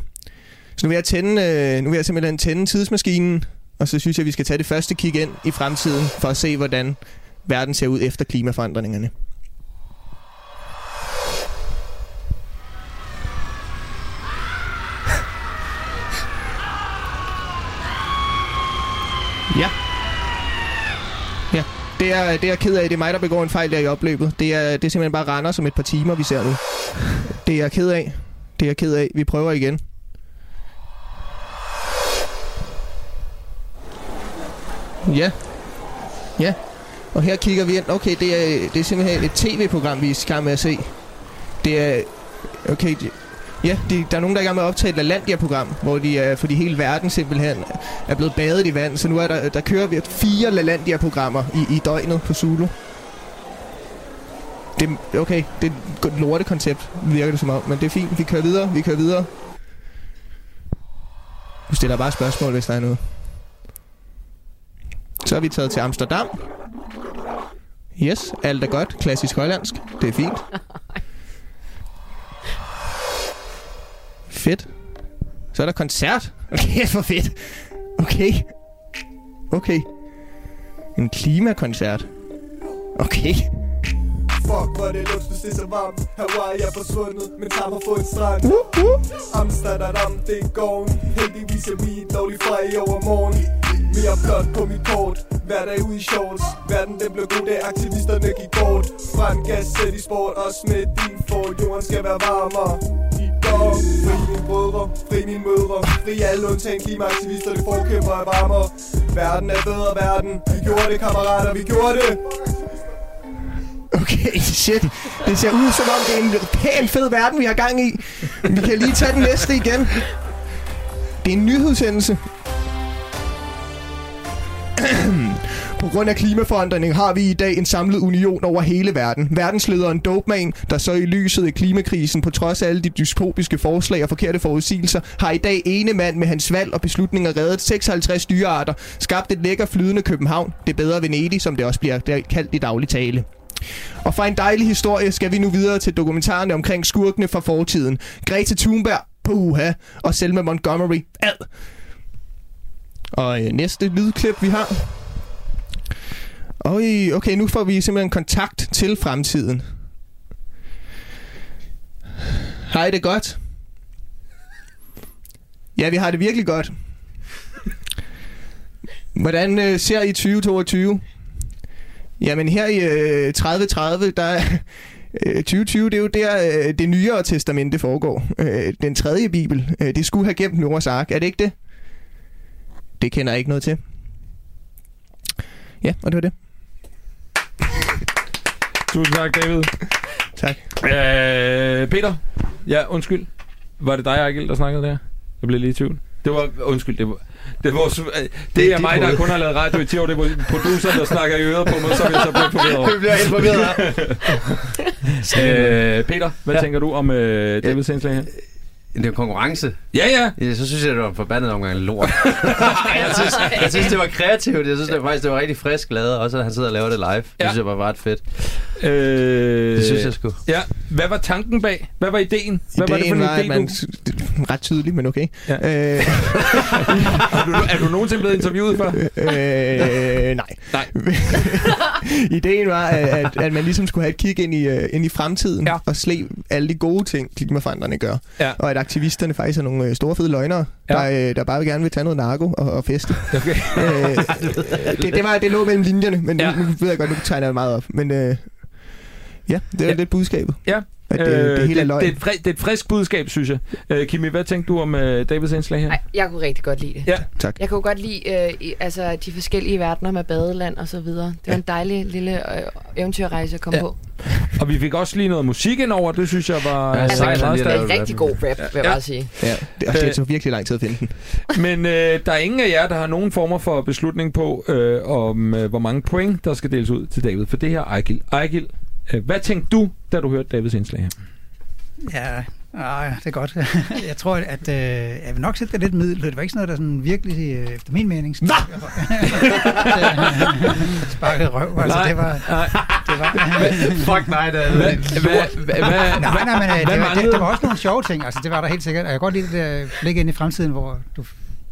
Så nu vil jeg, tænde, øh, nu vil jeg simpelthen tænde tidsmaskinen, og så synes jeg, vi skal tage det første kig ind i fremtiden, for at se, hvordan verden ser ud efter klimaforandringerne. Ja. Ja, det er, det er jeg ked af. Det er mig, der begår en fejl der i opløbet. Det er, det er simpelthen bare render som et par timer, vi ser nu. Det er jeg ked af. Det er jeg ked af. Vi prøver igen. Ja. Ja. Og her kigger vi ind. Okay, det er, det er simpelthen et tv-program, vi er i gang med at se. Det er... Okay, Ja, de, der er nogen, der er i gang med at optage et LaLandia-program, hvor de er, fordi hele verden simpelthen er blevet badet i vand. Så nu er der, der kører vi fire LaLandia-programmer i, i døgnet på Zulu. Det, okay, det er et lortekoncept, virker det som om. Men det er fint, vi kører videre, vi kører videre. Du stiller bare spørgsmål, hvis der er noget. Så er vi taget til Amsterdam. Yes, alt er godt. Klassisk hollandsk. Det er fint. Fedt. Så er der koncert. Okay, for fedt. Okay. Okay. En klimakoncert. Okay. Fuck, hvor det luksus, det er så varmt Hawaii er forsvundet, men tager på en strand Uh, uh. Amsterdam, det er gården Heldigvis er vi dårlig fra i overmorgen Mere blot på mit kort Hver dag ude i shorts Verden den blev god, da aktivisterne gik bort Brand gas, sæt i sport Også med din fort Jorden skal være varmere i går Fri mine brødre, fri mine mødre Fri alle undtagen klimaaktivister Det forkæmper er varmere Verden er bedre verden Vi gjorde det, kammerater, vi gjorde det Okay, shit. Det ser ud som om, det er en pæn fed verden, vi har gang i. Vi kan lige tage den næste igen. Det er en nyhedshændelse. På grund af klimaforandring har vi i dag en samlet union over hele verden. Verdenslederen Dopeman, der så i lyset af klimakrisen på trods af alle de dystopiske forslag og forkerte forudsigelser, har i dag ene mand med hans valg og beslutninger reddet 56 dyrearter, skabt et lækker flydende København, det bedre Venedig, som det også bliver kaldt i daglig tale. Og fra en dejlig historie skal vi nu videre til dokumentarerne omkring skurkene fra fortiden. Greta Thunberg puha, og Selma Montgomery ad. Og øh, næste lydklip vi har. Oj, okay, nu får vi simpelthen kontakt til fremtiden. Hej, det er godt. Ja, vi har det virkelig godt. Hvordan øh, ser I 2022? Jamen her i øh, 3030, der er øh, 2020, det er jo der øh, det nyere testamente foregår. Øh, den tredje bibel, øh, det skulle have gemt Noras ark. Er det ikke det? Det kender jeg ikke noget til. Ja, og det var det. Tusind tak, David. Tak. Øh, Peter. Ja, undskyld. Var det dig, Ejgil, der snakkede der? Jeg blev lige i tvivl. Det var, undskyld, det var, det, var, det, det Det er mig, der kun har lavet radio i 10 år. Det var produceren, der snakker i øret på mig, så jeg så blevet forvirret over. Vi bliver helt forvirret her. Øh, Peter, hvad ja. Ja. tænker du om øh, Davids indslag her? Det er konkurrence. Ja, ja. Ja, så synes jeg, det var en forbandet omgang lort. jeg, synes, jeg synes, det var kreativt. Jeg synes, det var faktisk det var rigtig frisk lavet. Også at han sidder og laver det live. Det Ja. synes jeg var ret fedt. Øh, Det synes jeg sgu. Ja, hvad var tanken bag? Hvad var ideen? Hvad var det for Ideen en var, at idé, man... du... er Ret tydelig, men okay. Ja. Øh, Er du, er du nogensinde blevet interviewet før? øh, nej. Nej. Ideen var, at, at, man ligesom skulle have et kig ind i, uh, ind i fremtiden Ja. og sle alle de gode ting, klimaforandrerne gør. Ja. Og at aktivisterne faktisk er nogle øh, store fede løgnere, Ja. der, øh, der bare vil gerne vil tage noget narko og, og feste. Okay. øh, det, det, var, det lå mellem linjerne, men ja. nu, nu ved jeg godt, nu tegner jeg meget op. Men øh, ja, det er Ja. ja. lidt budskabet. Ja. At det, øh, det hele er det, løgn. det, er et fri, det er et frisk budskab, synes jeg. Øh, Kimi, hvad tænkte du om øh, Davids indslag her? Ej, jeg kunne rigtig godt lide det. Ja. Tak. Jeg kunne godt lide øh, i, altså, de forskellige verdener med badeland og så videre. Det var en dejlig lille øh, eventyrrejse at komme Ja. på. Og vi fik også lige noget musik ind over, det synes jeg var Ja, ja, Altså, sejt, det er en rigtig god rap, vil jeg Ja. bare sige. Ja, det, og det Øh. tog virkelig lang tid at finde den. Men øh, der er ingen af jer, der har nogen former for beslutning på, øh, om øh, hvor mange point, der skal deles ud til David. For det her Ejgil. Ejgil, hvad tænkte du, da du hørte Davids indslag her? Ja, Nej, det er godt. jeg tror, at øh, jeg vil nok sætte det lidt middel. Det var ikke sådan noget, der sådan virkelig, øh, efter min mening, sparkede sparkede røv. Altså, Nej, det var... nej. Det var Fuck nej, det nej, nej, men øh, det var, det, der var også nogle sjove ting. Altså, det var der helt sikkert. Og jeg kan godt lide det der blik ind i fremtiden, hvor du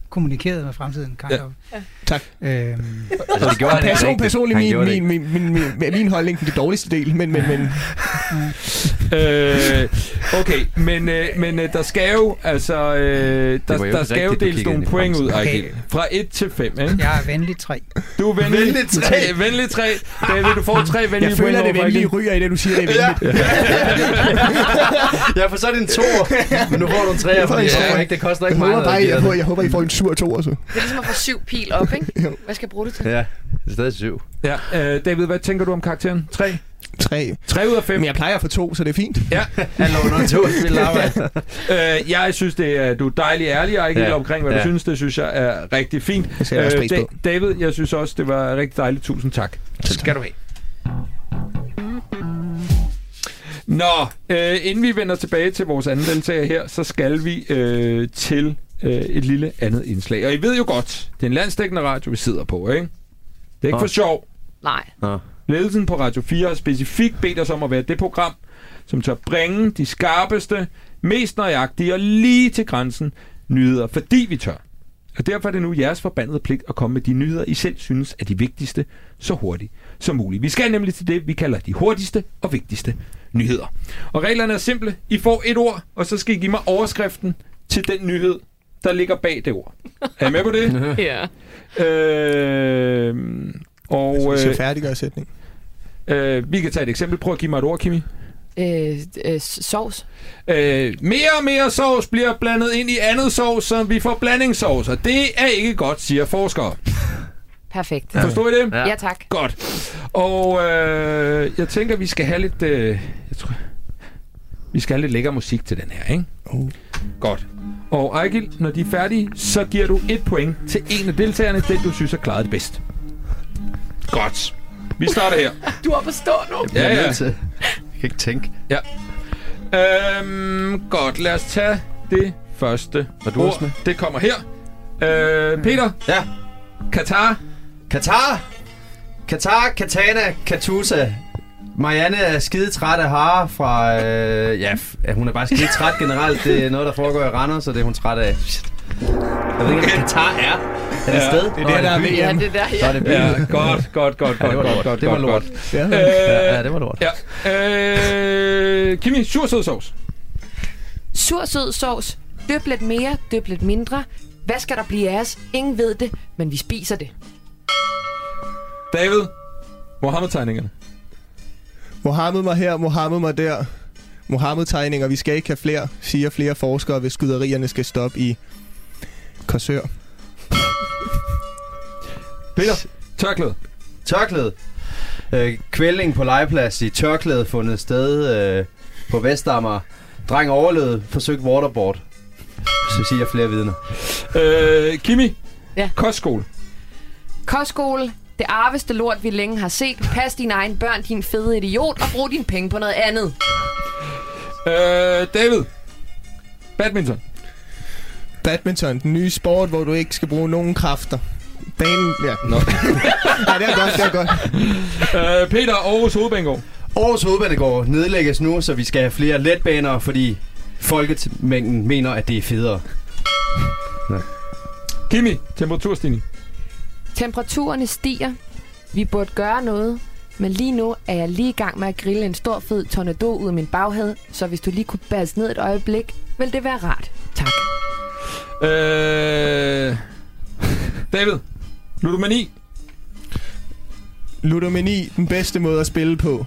kommunikerede med fremtiden. Kind Ja. of. Tak. Øhm, Altså, det gjorde han ikke Person, rigtigt. personligt min, det min, ikke. min, min, min, min holdning den dårligste del, men, men, men øh, okay, men, øh, men øh, der skal jo, altså, øh, der, jo der ikke skal jo deles nogle point ud. Ejgil. Fra 1 til 5, ikke? jeg er venlig tre. Du er venlig. Venlig tre. venlig 3. David, du får tre venlige jeg føler, point det venlige ryger i det, du siger, det er venligt. Ja, for så er det en to, men nu får du en tre, Jeg får fordi en det, er ikke, det koster Jeg ikke meget. jeg, det. jeg håber, I får en sur to, altså. Det er ligesom at få syv pil op, ikke? Hvad skal jeg bruge det til? Ja, det er stadig syv. Ja, øh, David, hvad tænker du om karakteren? 3? Tre. 3 ud af 5. Men jeg plejer at få to, så det er fint. Ja, Han låner to at spille arbejde. øh, jeg synes, det er, du er dejlig ærlig, Ejgil, Ja. omkring, hvad du Ja. synes. Det synes jeg er rigtig fint. Det jeg også pris Da-. David, jeg synes også, det var rigtig dejligt. Tusind tak. Det skal du have. Nå, øh, inden vi vender tilbage til vores anden deltager her, så skal vi øh, til øh, et lille andet indslag. Og I ved jo godt, det er en landstækkende radio, vi sidder på, ikke? Det er ikke Nå. for sjov. Nej. Nå. Ledelsen på Radio 4 har specifikt bedt os om at være det program, som tør bringe de skarpeste, mest nøjagtige og lige til grænsen nyheder, fordi vi tør. Og derfor er det nu jeres forbandede pligt at komme med de nyheder, I selv synes er de vigtigste, så hurtigt som muligt. Vi skal nemlig til det, vi kalder de hurtigste og vigtigste nyheder. Og reglerne er simple. I får et ord, og så skal I give mig overskriften til den nyhed, der ligger bag det ord. Er I med på det? Ja. Og, øh, og så øh, færdiggør sætning. øh, vi kan tage et eksempel. Prøv at give mig et ord, Kimi. Øh, øh, sovs. Øh, mere og mere sovs bliver blandet ind i andet sovs, så vi får blandingssovs, og det er ikke godt, siger forskere. Perfekt. Ja. Forstår I det? Ja. Ja, tak. Godt. Og øh, jeg tænker, vi skal have lidt... Øh, jeg tror, vi skal have lidt lækker musik til den her, ikke? Oh. Godt. Og Ejgil, når de er færdige, så giver du et point til en af deltagerne, den du synes har klaret det bedst. Godt. Vi starter her. Du er at stå nu. Ja, Jeg er ja. til. Jeg kan ikke tænke. Ja. Øhm, godt, lad os tage det første Og du er også ord. med? Det kommer her. Øh, Peter, Ja. Katar. Katar. Katar, Katana, Katusa. Marianne er skide træt af hare fra... Øh, ja, ja, hun er bare skide træt generelt. Det er noget, der foregår i Randers, så det er hun træt af. Shit. Jeg ved ikke, hvad Katar er. Er det et Ja, sted? det er der, der er. VM. Ja, det der, Så ja. er det by. Ja, godt, godt, godt, Ja, godt, det var godt, lort. godt, Det var godt, lort. Ja. Øh, Ja, ja, det var lort. Ja. Øh, Kimi, sursødsovs. Sur sød sovs. Døb lidt mere, døb lidt mindre. Hvad skal der blive af os? Ingen ved det, men vi spiser det. David, Mohammed-tegningerne. Mohammed mig her, Mohammed mig der. Mohammed-tegninger, vi skal ikke have flere, siger flere forskere, hvis skyderierne skal stoppe i Korsør. Peter, tørklæde. Tørklæde. Øh, på legeplads i tørklæde fundet sted øh, på Vestamager. Dreng overlevede, forsøgt waterboard. Så siger flere vidner. Øh, Kimi, Ja. kostskole. Kostskole. Det arveste lort, vi længe har set. Pas dine egne børn, din fede idiot, og brug dine penge på noget andet. Øh, David, badminton. Badminton, den nye sport, hvor du ikke skal bruge nogen kræfter. Banen, ja. Nå. Nej, det er godt, det er godt. Øh, Peter, Aarhus Hovedbanegård. Aarhus Hovedbanegård nedlægges nu, så vi skal have flere letbaner, fordi folkemængden mener, at det er federe. Kimi, temperaturstigning. Temperaturerne stiger. Vi burde gøre noget. Men lige nu er jeg lige i gang med at grille en stor fed tornado ud af min baghave, så hvis du lige kunne basse ned et øjeblik, vil det være rart. Tak. Øh, David, ludomani. Ludomani, den bedste måde at spille på.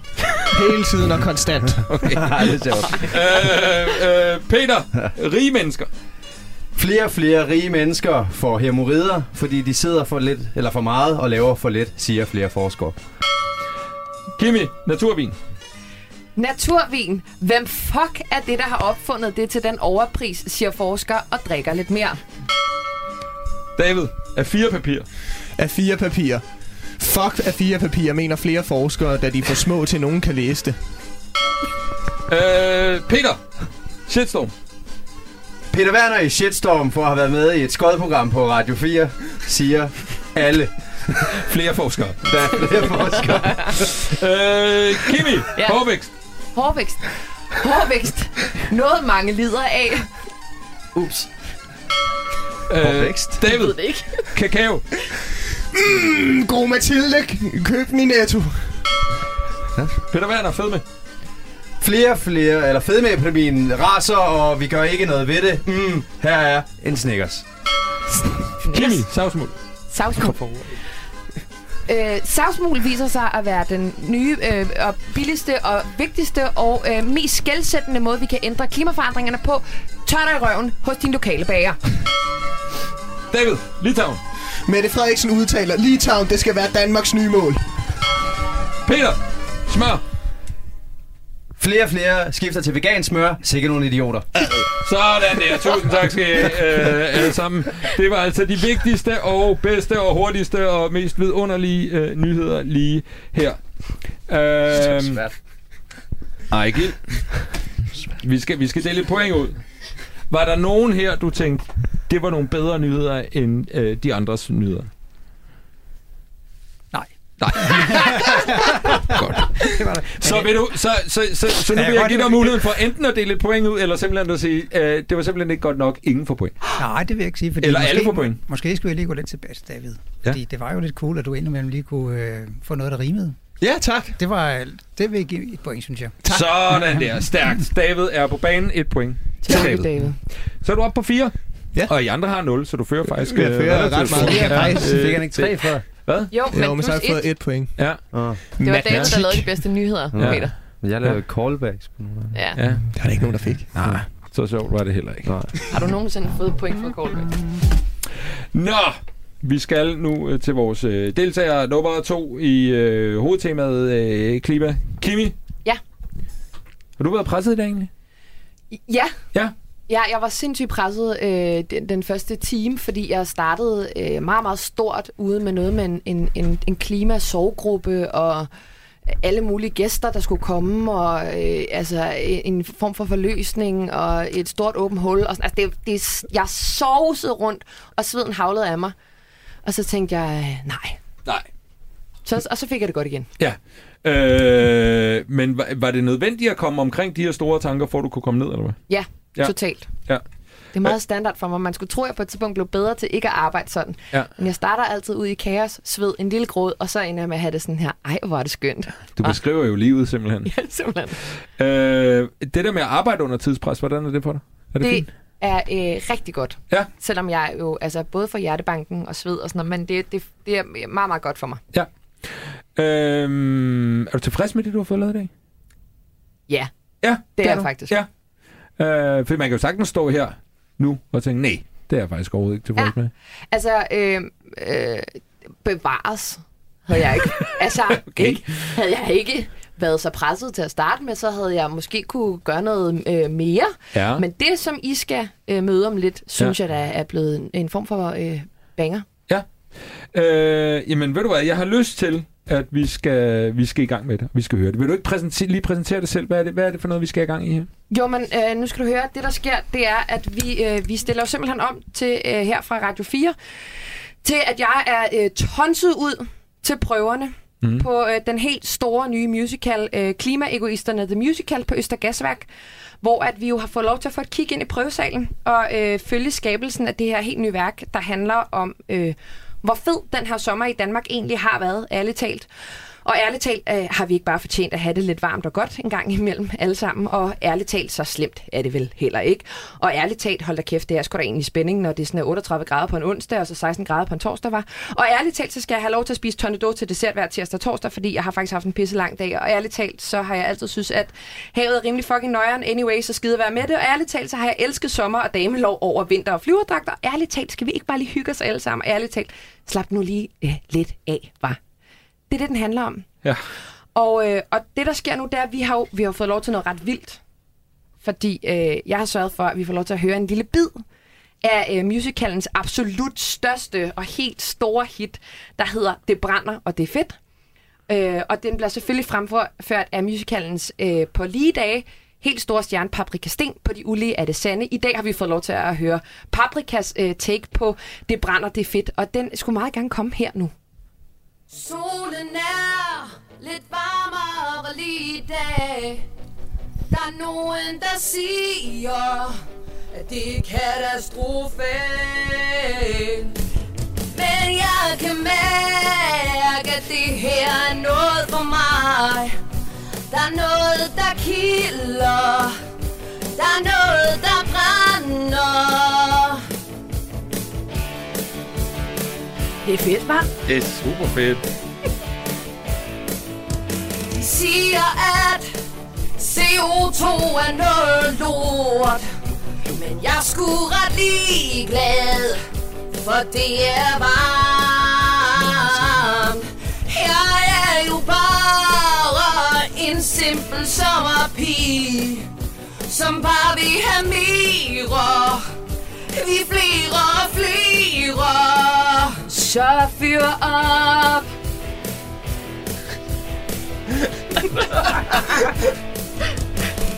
Hele tiden og konstant. Ej, det er sjovt. øh, øh, Peter, rige mennesker. Flere og flere rige mennesker får hemorrider, fordi de sidder for lidt eller for meget og laver for lidt, siger flere forskere. Kimi, naturvin. Naturvin. Hvem fuck er det, der har opfundet det til den overpris, siger forskere og drikker lidt mere? David, af fire papir. Af fire papir. Fuck af fire papir, mener flere forskere, da de er for små til nogen kan læse det. Øh, Peter, Shitstorm. Peter Werner i Shitstorm for at have været med i et skodprogram på Radio 4, siger alle. Flere forskere. Der er flere forskere. Øh, Kimi. Ja. Hårvækst. Hårvækst. Hårvækst. Noget mange lider af. Ups. Øh, Hårvækst. Jeg ved David. det ikke. Kakao. Mm, god Mathilde. Køb den i Netto. Peter Werner, fed med. Flere, flere, eller fedmeepidemien raser, og vi gør ikke noget ved det. Mm, her er en Snickers. Kimi. Savsmuld. Savsmul. Øh, savsmul viser sig at være den nye øh, og billigste og vigtigste og øh, mest skældsættende måde, vi kan ændre klimaforandringerne på. Tør dig i røven hos din lokale bager. David. Litauen. Mette Frederiksen udtaler, Litauen, det skal være Danmarks nye mål. Peter. Smør. Flere og flere skifter til vegansmør. Sikke nogle idioter. Sådan der. Tusind tak skal I øh, alle sammen. Det var altså de vigtigste og bedste og hurtigste og mest vidunderlige øh, nyheder lige her. Øhm, Svært. Ejgil. Vi skal, vi skal dele et point ud. Var der nogen her, du tænkte, det var nogle bedre nyheder end øh, de andres nyheder? Nej. Det var der. Så, vil du, så, så, så, så nu vil jeg give dig det- muligheden for enten at dele et point ud, eller simpelthen at sige, øh, det var simpelthen ikke godt nok, ingen får point. Nej, det vil jeg ikke sige. Fordi Eller måske, alle får point. Måske skulle jeg lige gå lidt tilbage til David. Ja. Fordi det var jo lidt cool, at du indimellem lige kunne øh, få noget, der rimede. Ja, tak. Det, var, det vil jeg give et point, synes jeg. Sådan der, stærkt. David er på banen, et point til Tillykke, David. David. Så er du oppe på fire. Ja. Og I andre har 0, så du fører faktisk... Jeg øh, fører relativt ret meget. Ja, faktisk. øh, Fik han ikke tre det- før? Hvad? Jo, men, Jo, men så har jeg fået et. et point. Ja. Oh. Det var David, der lavede de bedste nyheder, Ja. Peter. Jeg lavede callbacks på nogle Ja. ja. Det er der ikke nogen, der fik. Nej, så sjovt var det heller ikke. Nej. Har du nogensinde fået point for callback? Nå, vi skal nu øh, til vores øh, deltager nummer to i øh, hovedtemaet øh, klima. Kimi? Ja. Har du været presset i dag egentlig? Ja. Ja. Ja, jeg var sindssygt presset øh, den, den første time, fordi jeg startede øh, meget, meget stort ude med noget med en, en, en, en klimasovgruppe og alle mulige gæster, der skulle komme, og øh, altså en, form for forløsning og et stort åbent hul. Og sådan, altså, det, det, jeg sovsede rundt, og sveden havlede af mig. Og så tænkte jeg, nej. Nej. Så, og så fik jeg det godt igen. Ja. Øh, men var, var det nødvendigt at komme omkring de her store tanker, for at du kunne komme ned, eller hvad? Ja, Ja. ja. totalt. Ja. Det er meget standard for mig. Man skulle tro, at jeg på et tidspunkt blev bedre til ikke at arbejde sådan. Ja. Men jeg starter altid ud i kaos, sved, en lille gråd, og så ender jeg med at have det sådan her. Ej, hvor er det skønt. Du Ah. beskriver jo livet simpelthen. Ja, simpelthen. Øh, det der med at arbejde under tidspres, hvordan er det for dig? Er det, Det fint? er øh, rigtig godt. Ja. Selvom jeg jo, altså både for hjertebanken og sved og sådan noget, men det, det, det er meget, meget godt for mig. Øh, er du tilfreds med det, du har fået lavet i dag? Ja, Ja, det er jeg du. faktisk. Ja. Øh, for man kan jo sagtens stå her nu og tænke, nej, det er jeg faktisk overhovedet ikke tilfreds Ja. med. Altså, øh, øh, bevares havde jeg ikke. altså, Okay. ikke, havde jeg ikke været så presset til at starte med, så havde jeg måske kunne gøre noget øh, mere. Ja. Men det, som I skal øh, møde om lidt, synes ja. jeg, der er blevet en, en form for øh, banger. Øh, jamen, ved du hvad, jeg har lyst til, at vi skal, vi skal i gang med det. Vi skal høre det. Vil du ikke præsentere, lige præsentere det selv? Hvad er det, hvad er det for noget, vi skal i gang i her? Jo, men øh, nu skal du høre, det der sker, det er, at vi, øh, vi stiller jo simpelthen om til øh, her fra Radio 4, til at jeg er øh, tonset ud til prøverne mm. på øh, den helt store nye musical, øh, Klimaegoisterne The Musical på Østergasværk, hvor at vi jo har fået lov til at få et kig ind i prøvesalen og øh, følge skabelsen af det her helt nye værk, der handler om, øh, hvor fed den her sommer i Danmark egentlig har været, ærligt talt. Og ærligt talt øh, har vi ikke bare fortjent at have det lidt varmt og godt en gang imellem alle sammen. Og ærligt talt, så slemt er det vel heller ikke. Og ærligt talt, hold da kæft, det er sgu da egentlig spænding, når det er sådan øh, 38 grader på en onsdag, og så 16 grader på en torsdag var. Og ærligt talt, så skal jeg have lov til at spise tornado til dessert hver tirsdag og torsdag, fordi jeg har faktisk haft en pisse lang dag. Og ærligt talt, så har jeg altid synes, at havet er rimelig fucking nøjeren anyway, så skide være med det. Og ærligt talt, så har jeg elsket sommer og damelov over vinter og flyverdragter. Ærligt talt, skal vi ikke bare lige hygge os alle sammen? Ærligt talt, slap nu lige øh, lidt af, var. Det er det, den handler om. Ja. Og, øh, og det, der sker nu, det er, at vi har, jo- vi har fået lov til noget ret vildt. Fordi øh, jeg har sørget for, at vi får lov til at høre en lille bid af øh, musicalens absolut største og helt store hit, der hedder Det brænder, og det er fedt. Øh, og den bliver selvfølgelig fremført af musicalens øh, på lige dage helt store stjerne Paprika Sten på De Ulige er det sande. I dag har vi fået lov til at høre Paprikas øh, take på Det brænder, det er fedt, og den skulle meget gerne komme her nu. Solen er lidt varmere lige i dag. Der er nogen, der siger, at det er katastrofe. Men jeg kan mærke, at det her er noget for mig. Der er noget, der kilder. Der er noget, der brænder. Det er fedt, hva'? Det er super fedt. De siger, at CO2 er noget lort. Men jeg sgu ret ligeglad, for det er varmt. Jeg er jo bare en simpel sommerpige, som bare vil have mere. Vi flere og flere. Så fyr op.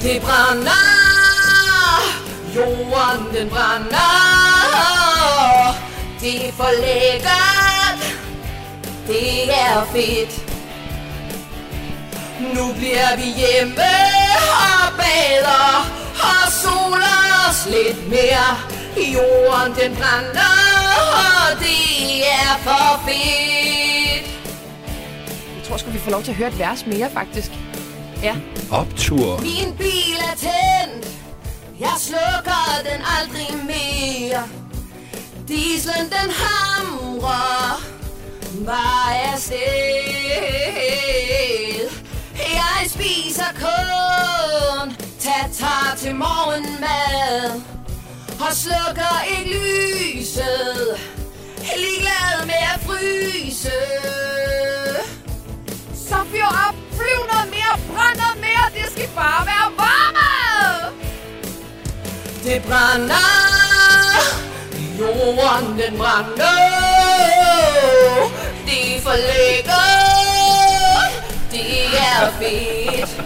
Det brænder, jorden den brænder. Det er for lækkert, det er fedt. Nu bliver vi hjemme og bader og soler os lidt mere. Jorden den brænder, og det er for fedt. Jeg tror sgu, vi får lov til at høre et vers mere, faktisk. Ja. Optur. Min bil er tændt Jeg slukker den aldrig mere Dieselen den hamrer Bare afsted Jeg spiser kun Tatar til morgenmad og slukker ikke lyset Ligeglad med at fryse Så fyr op. Flyv noget mere. Brænd noget mere. Det skal bare være varme. Det brænder Jorden den brænder Det er for lækkert Det er fedt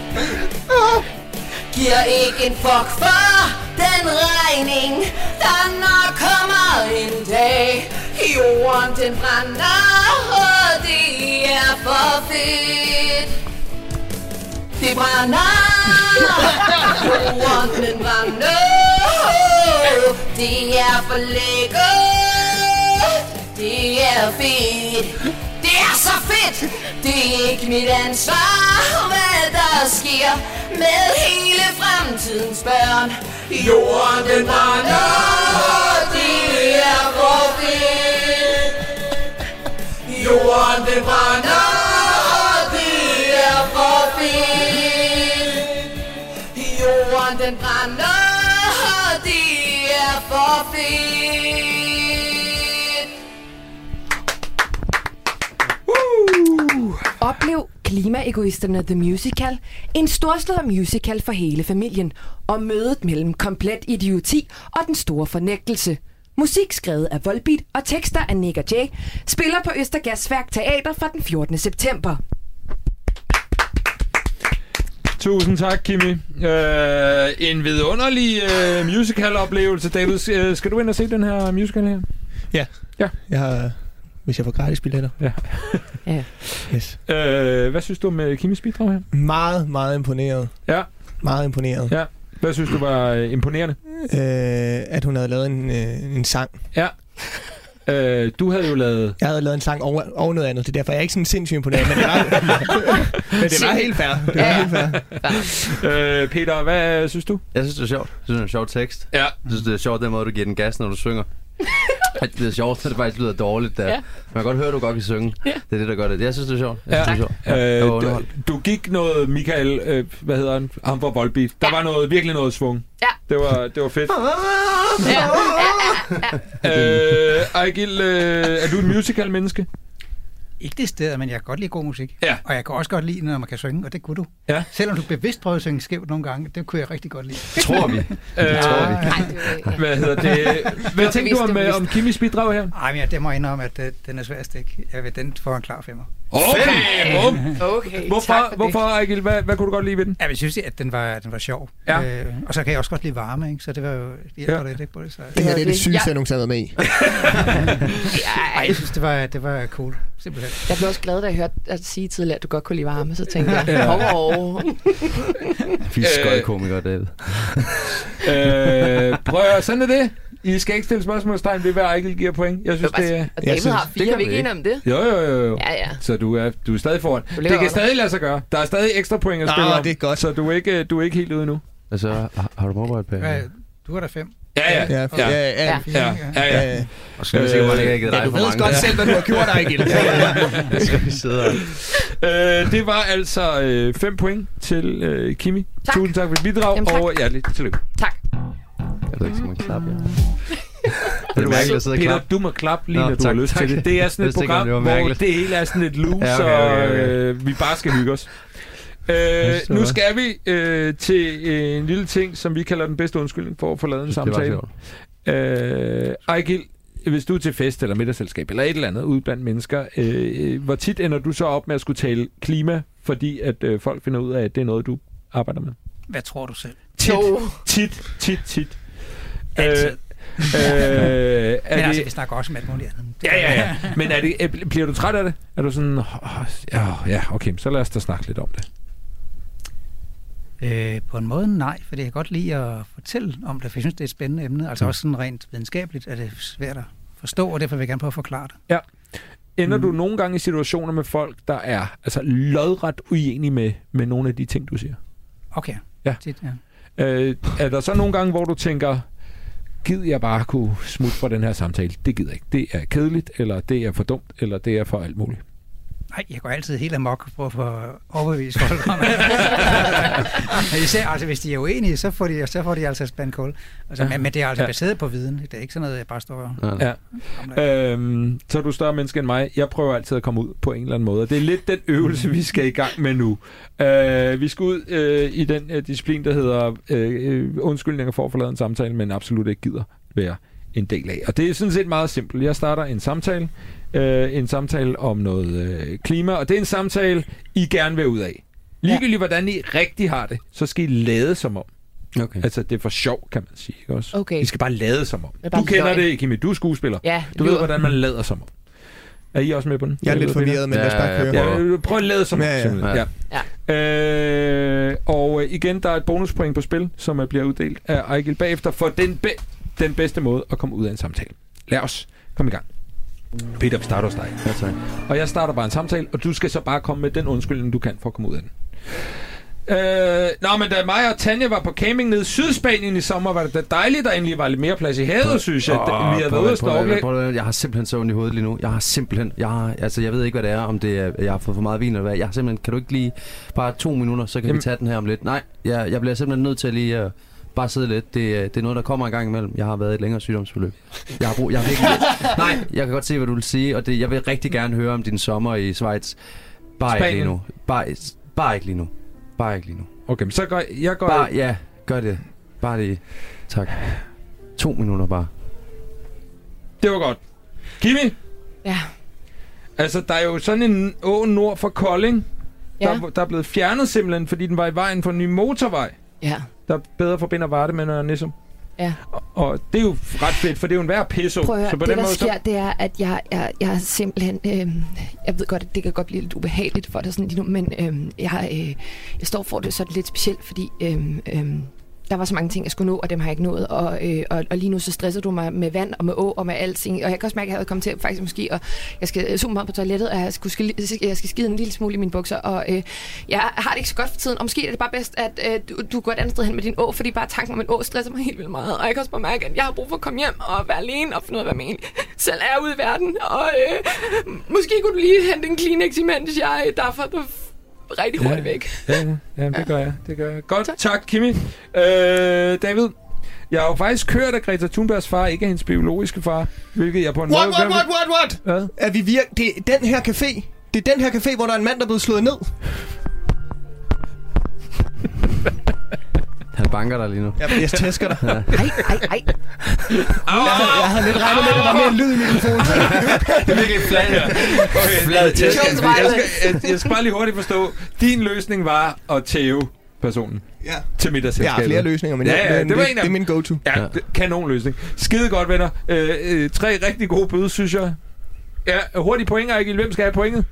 Giver ikke en fuck for den regning Der nok kommer en dag. Jorden den brænder Og det er for fedt. Det brænder. Jorden den brænder. Det er for lækkert. Det er fedt. Det er så fedt. Det er ikke mit ansvar der sker Med hele fremtidens børn. Jorden den brænder Det er for fedt Jorden den brænder Det er for fedt Jorden den brænder Det er for fedt Oplev Klimaegoisterne The Musical, en storslået musical for hele familien, og mødet mellem komplet idioti og den store fornægtelse. Musik skrevet af Volbeat og tekster af Nick og Jay, spiller på Østergasværk Teater fra den 14. september. Tusind tak, Kimi. Øh, en vidunderlig øh, musical-oplevelse. David, øh, skal du ind og se den her musical her? Ja. Ja. Jeg har, hvis jeg får gratis billetter. Ja. Ja. Yes. Øh, hvad synes du med Kimis bidrag her? Meget, meget imponeret. Ja. Meget imponeret. Ja. Hvad synes du var øh, imponerende? Øh, at hun havde lavet en, øh, en sang. Ja. Øh, du havde jo lavet... Jeg havde lavet en sang over, over noget andet, det er derfor, jeg er ikke sådan sindssygt imponeret, men det var, men det var helt fair. Det var Ja. helt fair. Øh, Peter, hvad synes du? Jeg synes, det er sjovt. Jeg synes, det er en sjov tekst. Ja. Jeg synes, det er sjovt, den måde, du giver den gas, når du synger. At det er sjovt, når det faktisk lyder dårligt. Der. Ja. Man kan godt høre, at du godt kan synge. Ja. Det er det, der gør det. Jeg synes, det er sjovt. Jeg Ja. synes, det er sjovt. Ja, Øh, du, gik noget, Michael, øh, hvad hedder han? Ham fra Volbeat. Der Ja. var noget, virkelig noget svung. Ja. Det var, det var fedt. Ja. øh, Ejgil, øh, er du et musical-menneske? Ikke det sted, men jeg kan godt lide god musik. Ja. Og jeg kan også godt lide, når man kan synge, og det kunne du. Ja. Selvom du bevidst prøvede at synge skævt nogle gange, det kunne jeg rigtig godt lide. Tror vi. Øh, tror vi. Nej, det ja. hvad hedder det? Hvad tænker du om, øh, om. Kimmys bidrag her? Ej, men jeg, det må jeg indrømme, at det, den er svær at stikke. Jeg vil, den får en klar femmer. Okay, bum. Okay, Hvorfor, hvorfor Ejgil, hvad, hvad kunne du godt lide ved den? Ja, jeg synes, at den var, den var sjov. Ja. Øh, og så kan jeg også godt lide varme, ikke? så det var jo det hjælper Ja. ja. lidt ikke, på det. Så. Det her det er det det. sygeste, Ja. jeg nogensinde har været med i. Ej, jeg synes, det var, det var cool. Simpelthen. Jeg blev også glad, da jeg hørte at sige tidligere, at du godt kunne lide varme, så tænkte jeg, Ja. hov, hov. Vi er skøjkomiker, David. øh, prøv at sådan er det. I skal ikke stille spørgsmålstegn ved, hvad Ejgil giver point. Jeg synes, det er... Og David synes- har det fire, kan er vi ikke enige om det? Jo, jo, jo, jo. Ja, ja. Så du er, du er stadig foran. Du Det kan under. stadig lade sig gøre. Der er stadig ekstra point at Nå, spille om. det er godt. Så du er ikke, du er ikke helt ude nu. Altså, har, har du forberedt på Ja, du har da fem. Ja, ja. Ja, ja, ja. ja. Ja. Ja, ja, ja. ja. Og så er det sikkert, man ikke har givet Ja, dig du for ved mange. godt selv, hvad du har gjort. Der skal vi sidde her. Øh, det var altså 5 point til øh, Kimi. Tak. Tusind tak for dit bidrag, Jamen, tak. og hjerteligt tillykke. Tak. Jeg ved ikke, skal man klappe, ja. Det er du mærkeligt at sidde og Peter, klappe. du må klappe lige, Nå, når du tak, har lyst tak. til det. Det er sådan et program, hvor det hele er sådan et loose, Ja, okay, okay, okay. og øh, vi bare skal hygge os. Øh, nu skal vi øh, til øh, en lille ting, som vi kalder den bedste undskyldning for at få lavet en samtale. Øh, Ejgil, hvis du er til fest eller middagsselskab eller et eller andet ude blandt mennesker, øh, hvor tit ender du så op med at skulle tale klima, fordi at øh, folk finder ud af, at det er noget, du arbejder med? Hvad tror du selv? Tit, Jo. tit, tit, tit. Altid. Øh, øh, er Men det, altså, vi snakker også om alt muligt andet. Ja, ja, ja. Men er det, øh, bliver du træt af det? Er du sådan, oh, ja, ja, okay, så lad os da snakke lidt om det. Øh, på en måde nej, for jeg kan godt lide at fortælle om det, for jeg synes, det er et spændende emne. Altså Mm. også sådan rent videnskabeligt er det svært at forstå, og derfor vil jeg gerne prøve at forklare det. Ender Mm. du nogle gange i situationer med folk, der er altså lodret uenige med, med nogle af de ting, du siger? Okay. Ja. Tit, ja. Øh, er der så nogle gange, hvor du tænker, gid jeg bare kunne smutte fra den her samtale? Det gider jeg ikke. Det er kedeligt, eller det er for dumt, eller det er for alt muligt. Nej, jeg går altid helt amok for at få overbevist folk om Men Især, altså, hvis de er uenige, så får de, så får de altså et spand kul. Altså, Ja. ja. men, men det er altså Ja. ja. baseret på viden. Det er ikke sådan noget, jeg bare står og. Ja. omlader. Øhm, så er du større menneske end mig. Jeg prøver altid at komme ud på en eller anden måde. Det er lidt den øvelse, vi skal i gang med nu. Øh, vi skal ud øh, i den øh, disciplin, der hedder øh, undskyldninger for at forlade en samtale, men absolut ikke gider være en del af. Og det er sådan set meget simpelt. Jeg starter en samtale. Øh, en samtale om noget øh, klima, og det er en samtale, I gerne vil ud af. Ligegyldigt hvordan I rigtig har det, så skal I lade som om. Okay. Altså, det er for sjov, kan man sige. Ikke også? Okay. I skal bare lade som om. Du kender løgn. det, Kimi. Du er skuespiller. Ja, Du ved, hvordan man lader som om. Er I også med på den? Jeg er lidt forvirret, men lad os bare Ja, køre. ja, Ja, prøv at lade som om, Ja, ja. simpelthen. Ja. Øh, og øh, igen, der er et bonuspoint på spil, som øh, bliver uddelt af Ejgil bagefter, for den, be- den bedste måde at komme ud af en samtale. Lad os komme i gang. Peter, vi starter hos dig. Ja, tak. Og jeg starter bare en samtale, og du skal så bare komme med den undskyldning, du kan for at komme ud af den. Øh, nå, men da mig og Tanja var på camping nede i Sydspanien i sommer, var det da dejligt, der endelig var lidt mere plads i havet, synes jeg. Åh, vi prøv været ude at- at at- snorkle. at- Jeg har simpelthen så ondt i hovedet lige nu. Jeg har simpelthen... Jeg, har, altså, jeg ved ikke, hvad det er, om det er, jeg har fået for meget vin eller hvad. Jeg har simpelthen... Kan du ikke lige... Bare to minutter, så kan Jamen- vi tage den her om lidt. Nej, jeg, jeg bliver simpelthen nødt til lige at bare sidde lidt. Det, er- det er noget, der kommer en gang imellem. Jeg har været i et længere sygdomsforløb. Jeg har brug... Jeg har virkelig... Nej, jeg kan godt se, hvad du vil sige, og det, jeg vil rigtig gerne høre om din sommer i Schweiz. Bare ikke Spanien. lige nu. Bare, bare ikke lige nu. Bare ikke lige nu. Okay, men så går jeg går Bare, ja, gør det. Bare lige. Tak. To minutter bare. Det var godt. Kimi, Ja. altså der er jo sådan en å nord for Kolding, Ja. der, der er blevet fjernet simpelthen, fordi den var i vejen for en ny motorvej, Ja. der bedre forbinder Varde med Nørre Nissum. Ja. Og, og det er jo ret fedt, for det er jo en værd pisso. Prøv høre, så på det den der måde, sker, det er, at jeg, jeg, jeg er simpelthen... Øh, jeg ved godt, at det kan godt blive lidt ubehageligt for dig sådan lige nu, men øh, jeg, øh, jeg står for det sådan lidt specielt, fordi... Øh, øh, der var så mange ting, jeg skulle nå, og dem har jeg ikke nået. Og, øh, og, og lige nu så stresser du mig med vand og med å og med alting. Og jeg kan også mærke, at jeg havde kommet til faktisk måske, og jeg skal super meget på toilettet, og jeg, skulle, skal, jeg skal skide en lille smule i mine bukser. Og øh, jeg har det ikke så godt for tiden, og måske er det bare bedst, at øh, du, du går et andet sted hen med din å, fordi bare tanken om en å stresser mig helt vildt meget. Og jeg kan også bare mærke, at jeg har brug for at komme hjem og være alene og finde ud af, hvad man selv er ude i verden. Og øh, måske kunne du lige hente en Kleenex, imens jeg derfor rigtig hurtigt væk. Ja, ja, ja, det gør jeg. Det gør jeg. Godt, tak, Tak. Kimi. Øh, David, Jeg har jo faktisk hørt, at Greta Thunbergs far ikke er hendes biologiske far, hvilket jeg på en What, måde... what, what, what, what? Hvad? Er vi virk... Det er den her café. Det er den her café, hvor der er en mand, der er blevet slået ned. Han banker dig lige nu. Jeg, jeg tæsker dig. Ej, ej, ej. Jeg havde lidt regnet med, at der var mere lyd i mikrofonen. Det er virkelig flad. Okay, Flad tæsk. jeg, skal, jeg, skal, jeg, jeg skal bare lige hurtigt forstå. Din løsning var at tæve personen Ja. til Jeg middagsselskabet. har flere løsninger, men, Ja, ja, men det var det, en af det er min go-to. Ja, det- kanon løsning. Skide godt, venner. Øh, øh, tre rigtig gode bøde, synes jeg. Ja, hurtige point, Ejgil. Hvem skal have pointet?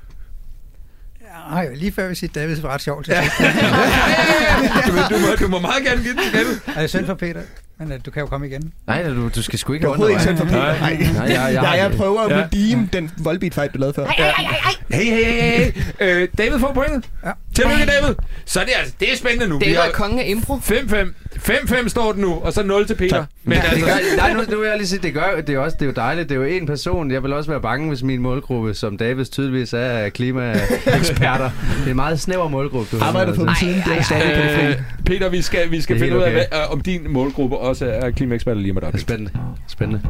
Ej, lige før vi siger, David var ret sjovt. til Ja. sidst. du, du, må, du må meget gerne give den til David. Er det synd for Peter? Men uh, du kan jo komme igen. Nej, du, du skal sgu ikke er overhovedet ikke sådan for Peter. Nej. Nej. Nej, jeg, jeg, Jeg, jeg prøver at Ja. redeem den Volbeat fight, du lavede før. Hey, hey, hey, hey. Øh, David får pointet. Ja. Tillykke, David. Så er det, altså, det er spændende nu. Det er kongen af impro. 5-5. 5-5 står det nu, og så 0 til Peter. Tak. Men det altså, gør, nej, nu, nu vil jeg lige sige, det gør det er også det er jo dejligt. Det er jo en person. Jeg vil også være bange, hvis min målgruppe, som Davids tydeligvis er af klimaeksperter. det er en meget snæver målgruppe. Du har Arbejder på dem siden. Det er stadig det øh, Peter, vi skal, vi skal Det er finde ud af, helt hvad, om din målgruppe også er klimaeksperter lige med dig. Det er spændende. Spændende.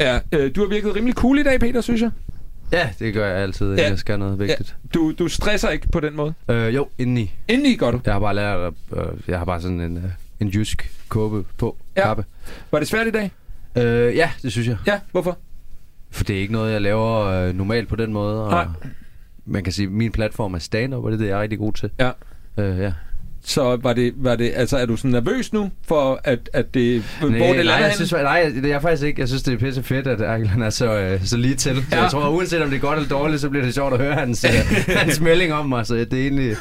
Ja, øh, du har virket rimelig cool i dag, Peter, synes jeg. Ja, det gør jeg altid, Ja. ja. jeg skal noget vigtigt. Du, du stresser ikke på den måde. Ja. Øh, jo, indeni. Indeni gør du. Jeg har bare lært, at, øh, jeg har bare sådan en, øh, en jysk kåbe på. Ja. Kappe. Var det svært i dag? Øh, ja, det synes jeg. Ja, hvorfor? For det er ikke noget, jeg laver øh, normalt på den måde. Og Nej. Man kan sige, at min platform er stand-up, og det er det, jeg er rigtig god til. Ja. Øh, ja. Så var det, var det, altså er du sådan nervøs nu, for at, at det, hvor det nej, jeg synes, nej, det er jeg faktisk ikke. Jeg synes, det er pisse fedt, at Erkland er så, øh, så lige til. Så Ja. jeg tror, uanset om det er godt eller dårligt, så bliver det sjovt at høre hans, øh, hans melding om mig. Så det er egentlig...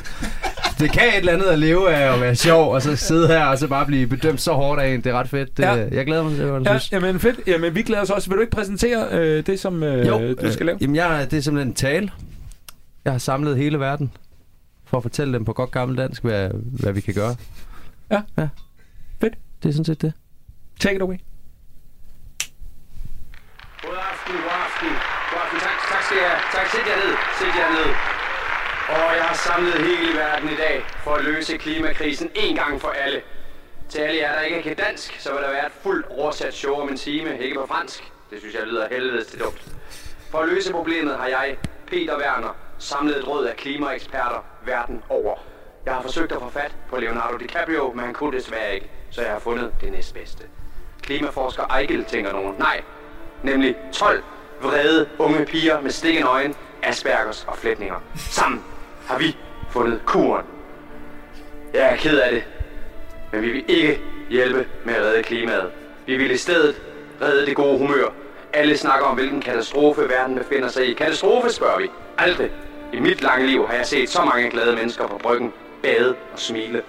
Det kan et eller andet at leve af at være sjov, og så sidde her og så bare blive bedømt så hårdt af en. Det er ret fedt. Det, Ja. Jeg glæder mig til det, hvad du Ja, synes. jamen fedt. Jamen vi glæder os også. Vil du ikke præsentere øh, det, som øh, du skal lave? Øh, jamen, jeg, det er simpelthen en tale. Jeg har samlet hele verden for at fortælle dem på godt gammeldansk, hvad, hvad vi kan gøre. Ja. ja. Fedt. Det er sådan set det. Take it away. God aften, god aften. God aften. Tak, tak skal jeg. Tak, sæt jer ned. Sæt jer ned. Og jeg har samlet hele verden i dag for at løse klimakrisen en gang for alle. Til alle jer, der ikke kan dansk, så vil der være et fuldt oversat show om en time, ikke på fransk. Det synes jeg lyder helvedes til dumt. For at løse problemet har jeg, Peter Werner, samlet et råd af klimaeksperter verden over. Jeg har forsøgt at få fat på Leonardo DiCaprio, men han kunne desværre ikke, så jeg har fundet det næstbedste. Klimaforsker Eichel tænker nogen. Nej, nemlig 12 vrede unge piger med stikkende øjne, Aspergers og flætninger. Sammen har vi fundet kuren. Jeg er ked af det, men vi vil ikke hjælpe med at redde klimaet. Vi vil i stedet redde det gode humør. Alle snakker om, hvilken katastrofe verden befinder sig i. Katastrofe, spørger vi. Aldrig. I mit lange liv har jeg set så mange glade mennesker på bryggen, bade og smile.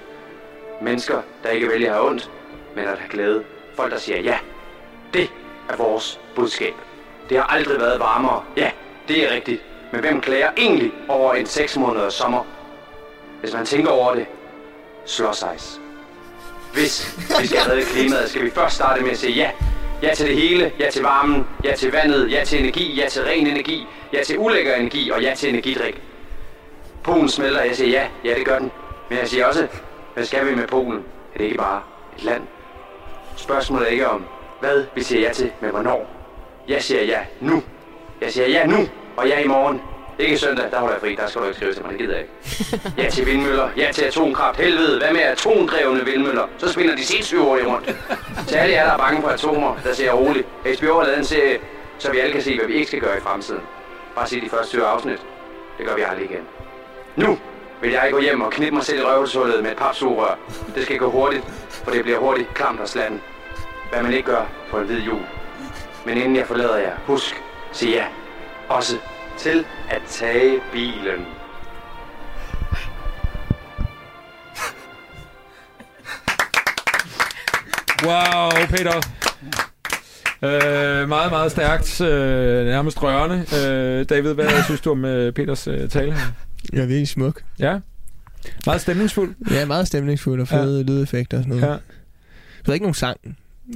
Mennesker, der ikke vælger at have ondt, men at have glæde. Folk, der siger ja. Det er vores budskab. Det har aldrig været varmere. Ja, det er rigtigt. Men hvem klager egentlig over en 6 måneders sommer? Hvis man tænker over det, slåsejs. Hvis vi skal redde klimaet, skal vi først starte med at sige ja. Ja til det hele, ja til varmen, ja til vandet, ja til energi, ja til ren energi, ja til ulækker energi og ja til energidrik. Polen smelter, jeg siger ja, ja det gør den. Men jeg siger også, hvad skal vi med Polen? Er det ikke bare et land? Spørgsmålet er ikke om, hvad vi siger ja til, men hvornår. Jeg siger ja nu. Jeg siger ja nu, og ja i morgen. Ikke søndag, der holder jeg fri, der skal du ikke skrive til mig, det gider jeg ikke. Ja til vindmøller, ja til atomkraft, helvede, hvad med atomdrevne vindmøller? Så spinder de sindssygt hurtigt rundt. Til alle jer, der er bange for atomer, der ser roligt. HBO har lavet en serie, så vi alle kan se, hvad vi ikke skal gøre i fremtiden. Bare se de første 20 afsnit. Det gør vi aldrig igen. Nu vil jeg gå hjem og knippe mig selv i røvelsehullet med et papsugerør. Det skal gå hurtigt, for det bliver hurtigt klamt og slatten. Hvad man ikke gør på en hvid jul. Men inden jeg forlader jer, husk, sig ja. Også til at tage bilen. Wow, Peter. Øh, meget, meget stærkt. Øh, nærmest rørende. Øh, David, hvad synes du om øh, Peters øh, tale her? Jeg er virkelig smuk. Ja. Meget stemningsfuld. Ja, meget stemningsfuld og fede ja. lydeffekter og sådan noget. Ja. Det er ikke nogen sang.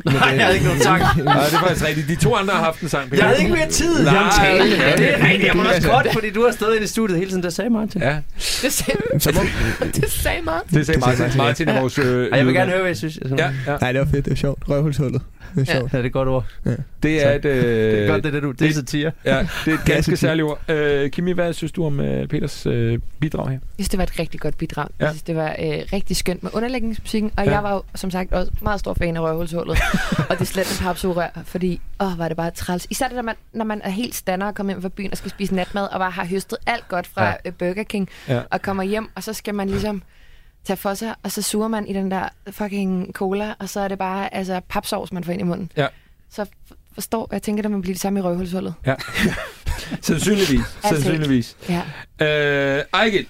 Nej, jeg havde ikke nogen sang. Nej, det er faktisk rigtigt. De to andre har haft en sang. Jeg havde ikke mere tid. Nej, jeg tale. ja, det er rigtigt. Jeg må det også altså- godt, fordi du har stået inde i studiet hele tiden. Der sagde Martin. Ja, Det sagde, det sagde meget. det sagde Martin. Martin er vores... Øh, jeg vil gerne høre, hvad jeg synes. Jeg Ja, ja. Nej, det var fedt. Det var sjovt. Røvhulshullet. Det er Ja. sjovt. Ja, det er et godt ord. Det er et... Øh, Det er godt, det er det, du. Det er satire. Ja, det er et ganske særligt ord. Øh, Kimi, hvad synes du om øh, Peters øh, bidrag her? Jeg synes, det var et rigtig godt bidrag. Ja. Jeg synes, det var øh, rigtig skønt med underlægningsmusikken, og Ja. ja. jeg var jo, som sagt, også meget stor fan af røvhulshullet. Og det slet en papsugerør, fordi, åh, var det bare træls. Især det, når man, når man er helt stander og kommer hjem fra byen og skal spise natmad, og bare har høstet alt godt fra Ja. ja. Burger King, Ja. og kommer hjem, og så skal man ligesom tage for sig, og så suger man i den der fucking cola, og så er det bare altså, papsovs, man får ind i munden. Ja. Så forstår, jeg tænker, at man bliver det samme i røvhulshullet. Sandsynligvis. Altså- Sandsynligvis. Ja. Øh, Ejgil,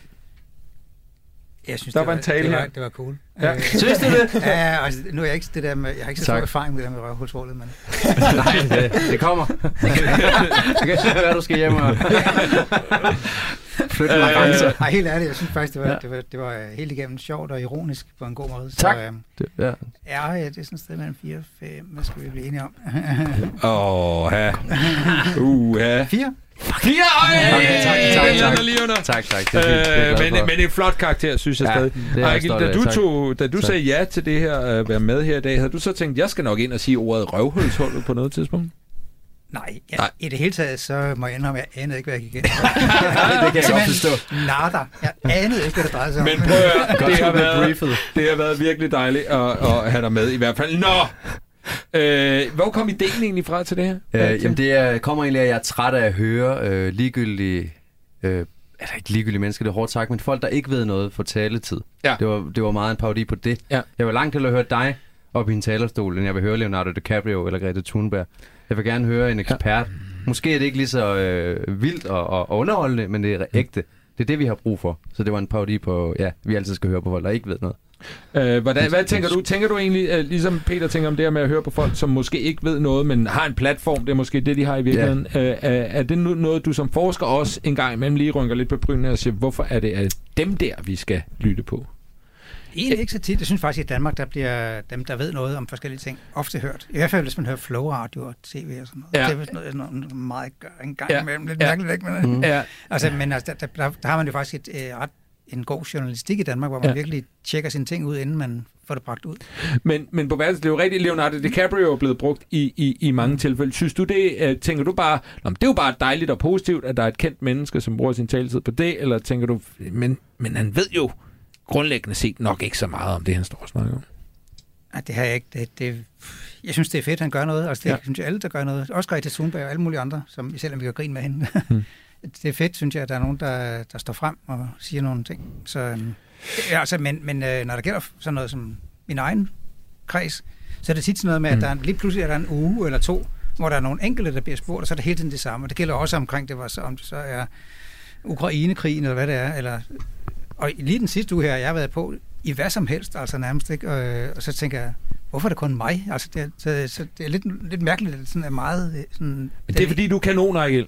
Jeg synes, Der det var en tale det her. Var, det var cool. Ja. Øh, Synes du det? ja, altså, nu er jeg ikke det der med, jeg har ikke så stor erfaring med det der med røvhulsrullet, men Nej, det, det kommer. Det kan være, du skal hjem og flytte mig Øh, grænser. Ej, helt ærligt, jeg synes faktisk, det var, Ja. det var, det var øh, helt igennem sjovt og ironisk på en god måde. Tak. Så, øh, Det, ja. ja, det er sådan et sted mellem 4 og 5. Hvad skal vi blive enige om? Åh, ja. Uh, ja. 4? Fire øje! Okay, tak, tak, tak. lige under. Tak, tak. Det er fint. Det jeg Øh, men, men det er en flot karakter, synes jeg Ja, stadig. det er stolt da du, tog, da du Tak. sagde ja til det her at være med her i dag, havde du så tænkt, jeg skal nok ind og sige ordet røvhulshullet på noget tidspunkt? Nej, ja, Nej. i det hele taget, så må jeg indrømme, at jeg anede ikke, hvad jeg gik ind. det kan jeg godt forstå. Nada. Jeg anede ikke, hvad det drejede sig om. Men prøv at det, har været, briefet. det har været virkelig dejligt at, at have dig med i hvert fald. Nå! Øh, hvor kom ideen egentlig fra til det her? Øh, jamen det er, kommer egentlig af, at jeg er træt af at høre øh, ligegyldige, øh, eller ikke ligegyldige mennesker, det er hårdt sagt, men folk, der ikke ved noget for taletid. Ja. Det, var, det var meget en parodi på det. Ja. Jeg vil langt hellere høre dig op i en talerstol, end jeg vil høre Leonardo DiCaprio eller Greta Thunberg. Jeg vil gerne høre en ekspert. Måske er det ikke lige så øh, vildt og, og underholdende, men det er ægte. Det er det, vi har brug for. Så det var en parodi på, ja, vi altid skal høre på folk, der ikke ved noget. Øh, hvordan, hvad tænker du? Tænker du egentlig, øh, ligesom Peter tænker om det her med at høre på folk, som måske ikke ved noget, men har en platform, det er måske det, de har i virkeligheden. Øh, er, er det nu noget, du som forsker også en gang imellem lige rynker lidt på brynene og siger, hvorfor er det at dem der, vi skal lytte på? Egentlig ikke så tit. Jeg synes faktisk, at i Danmark, der bliver dem, der ved noget om forskellige ting, ofte hørt. I hvert fald, hvis man hører flow radio og tv og sådan noget. Ja. Det er vist noget, noget meget gør en gang Ja. ja. imellem. Lidt Ja. ja. mærkeligt, ikke? Men, Mm. mm. Ja, altså, men altså, der, der, der, har man jo faktisk et, øh, ret, en god journalistik i Danmark, hvor man Ja. virkelig tjekker sine ting ud, inden man får det bragt ud. men, men på værelset, det er jo rigtigt, Leonardo DiCaprio er blevet brugt i, i, i mange tilfælde. Synes du det, øh, tænker du bare, Nå, det er jo bare dejligt og positivt, at der er et kendt menneske, som bruger sin taletid på det, eller tænker du, men, men han ved jo grundlæggende set nok ikke så meget om det, han står og snakker om. Ej, det har jeg ikke. Det, det, jeg synes, det er fedt, han gør noget. Altså, det Ja. synes jeg alle, der gør noget. Også Greta Thunberg og alle mulige andre, som, selvom vi kan grine med hende. Hmm. Det er fedt, synes jeg, at der er nogen, der, der står frem og siger nogle ting. Så, øhm, ja, altså, men, men øh, når der gælder sådan noget som min egen kreds, så er det tit sådan noget med, at Mm. der er, lige pludselig er der en uge eller to, hvor der er nogle enkelte, der bliver spurgt, og så er det hele tiden det samme. Og det gælder også omkring det, var så, om det så er Ukrainekrigen, eller hvad det er. Eller, og lige den sidste uge her, jeg har været på i hvad som helst, altså nærmest. Ikke? Og, øh, og så tænker jeg, hvorfor er det kun mig? Altså, det, så, så det er lidt, lidt mærkeligt, at det sådan er meget... øh, Sådan, Men det er fordi, du er kanon, Ejgil.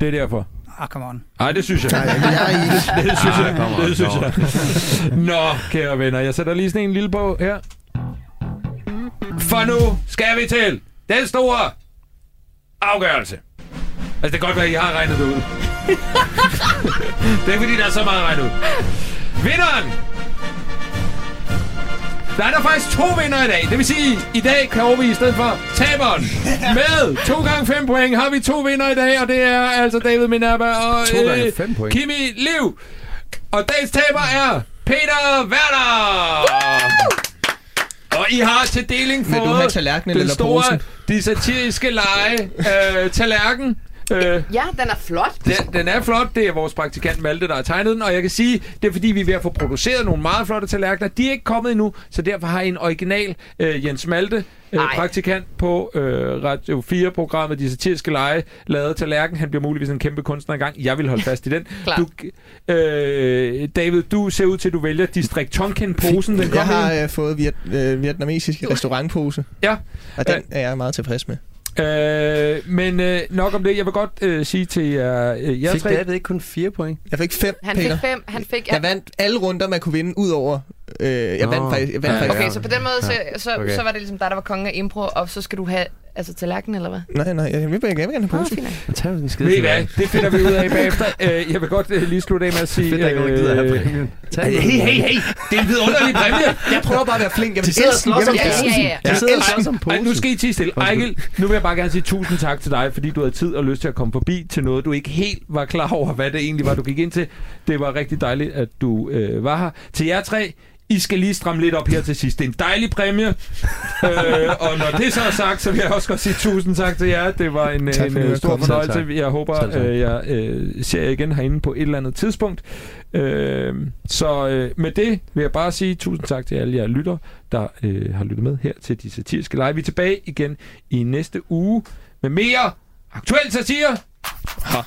Det er derfor. Ah, come on. Nej, det synes jeg. Nej, jeg er i det. Det synes Ah, jeg. come on, Det synes jeg. Nå, kære venner, jeg sætter lige sådan en lille på her. For nu skal vi til den store afgørelse. Altså, det kan godt være, at I har regnet det ud. det er fordi, der er så meget regnet ud. Vinderen! Der er der faktisk to vinder i dag. Det vil sige, i dag kan vi i stedet for taberen. Med 2 gange 5 point har vi to vinder i dag, og det er altså David Minerva og øh, To gange fem point. Kimi Liv. Og dagens taber er Peter Werner. Og I har til deling fået den eller store, posen? de satiriske lege, øh, tallerken. Øh, Ja, den er flot. den, den er flot. Det er vores praktikant Malte, der har tegnet den. Og jeg kan sige, det er fordi, vi er ved at få produceret nogle meget flotte tallerkener. De er ikke kommet endnu, så derfor har I en original øh, Jens Malte, øh, Ej. praktikant på øh, Radio 4-programmet De Satiriske Lege, lavet tallerken. Han bliver muligvis en kæmpe kunstner engang. Jeg vil holde fast i den. Du, øh, David, du ser ud til, at du vælger District Tonkin-posen. Den Jeg har øh, fået viet, øh, vietnamesisk restaurantpose, Ja. og den er jeg meget tilfreds med. Øh, men øh, nok om det. Jeg vil godt øh, sige til jer, øh, jer Fik tre... David ikke kun fire point? Jeg fik fem, Han Peter. fik fem. Han fik... Jeg vandt alle runder, man kunne vinde, ud over Øh, jeg vandt faktisk... Jeg vandt Ja, faktisk Okay, så på den måde, så, så, Okay. så var det ligesom dig, der var kongen af impro, og så skal du have altså tallerken, eller hvad? Nej, nej, jeg vil bare gerne have Åh, posen. fint nok. Tag en skide Ved I hvad? Det finder vi ud af bagefter. Øh, jeg vil godt øh, lige slutte af med at sige... Fedt, der ikke er nogen, gider have øh, præmien. Hey, hey, hey! Det er en vidunderlig præmie! Jeg prøver bare at være flink. Jeg vil De sidder og slås jeg vil om Ja, ja, ja. ja. Jeg sidder og slås om Ej, posen. nu skal I tige stille. Ejgil, nu vil jeg bare gerne sige tusind tak til dig, fordi du havde tid og lyst til at komme forbi til noget, du ikke helt var klar over, hvad det egentlig var, du gik ind til. Det var rigtig dejligt, at du øh, var her. Til jer tre, I skal lige stramme lidt op her til sidst. Det er en dejlig præmie. øh, og når det så er sagt, så vil jeg også godt sige tusind tak til jer. Det var en, Tak en, du øh, er stor fornøjelse. Selv. Jeg håber, øh, jeg øh, ser jer igen herinde på et eller andet tidspunkt. Øh, så øh, med det vil jeg bare sige tusind tak til alle jer lytter, der øh, har lyttet med her til de satiriske live. Vi er tilbage igen i næste uge med mere aktuel satire. Ha.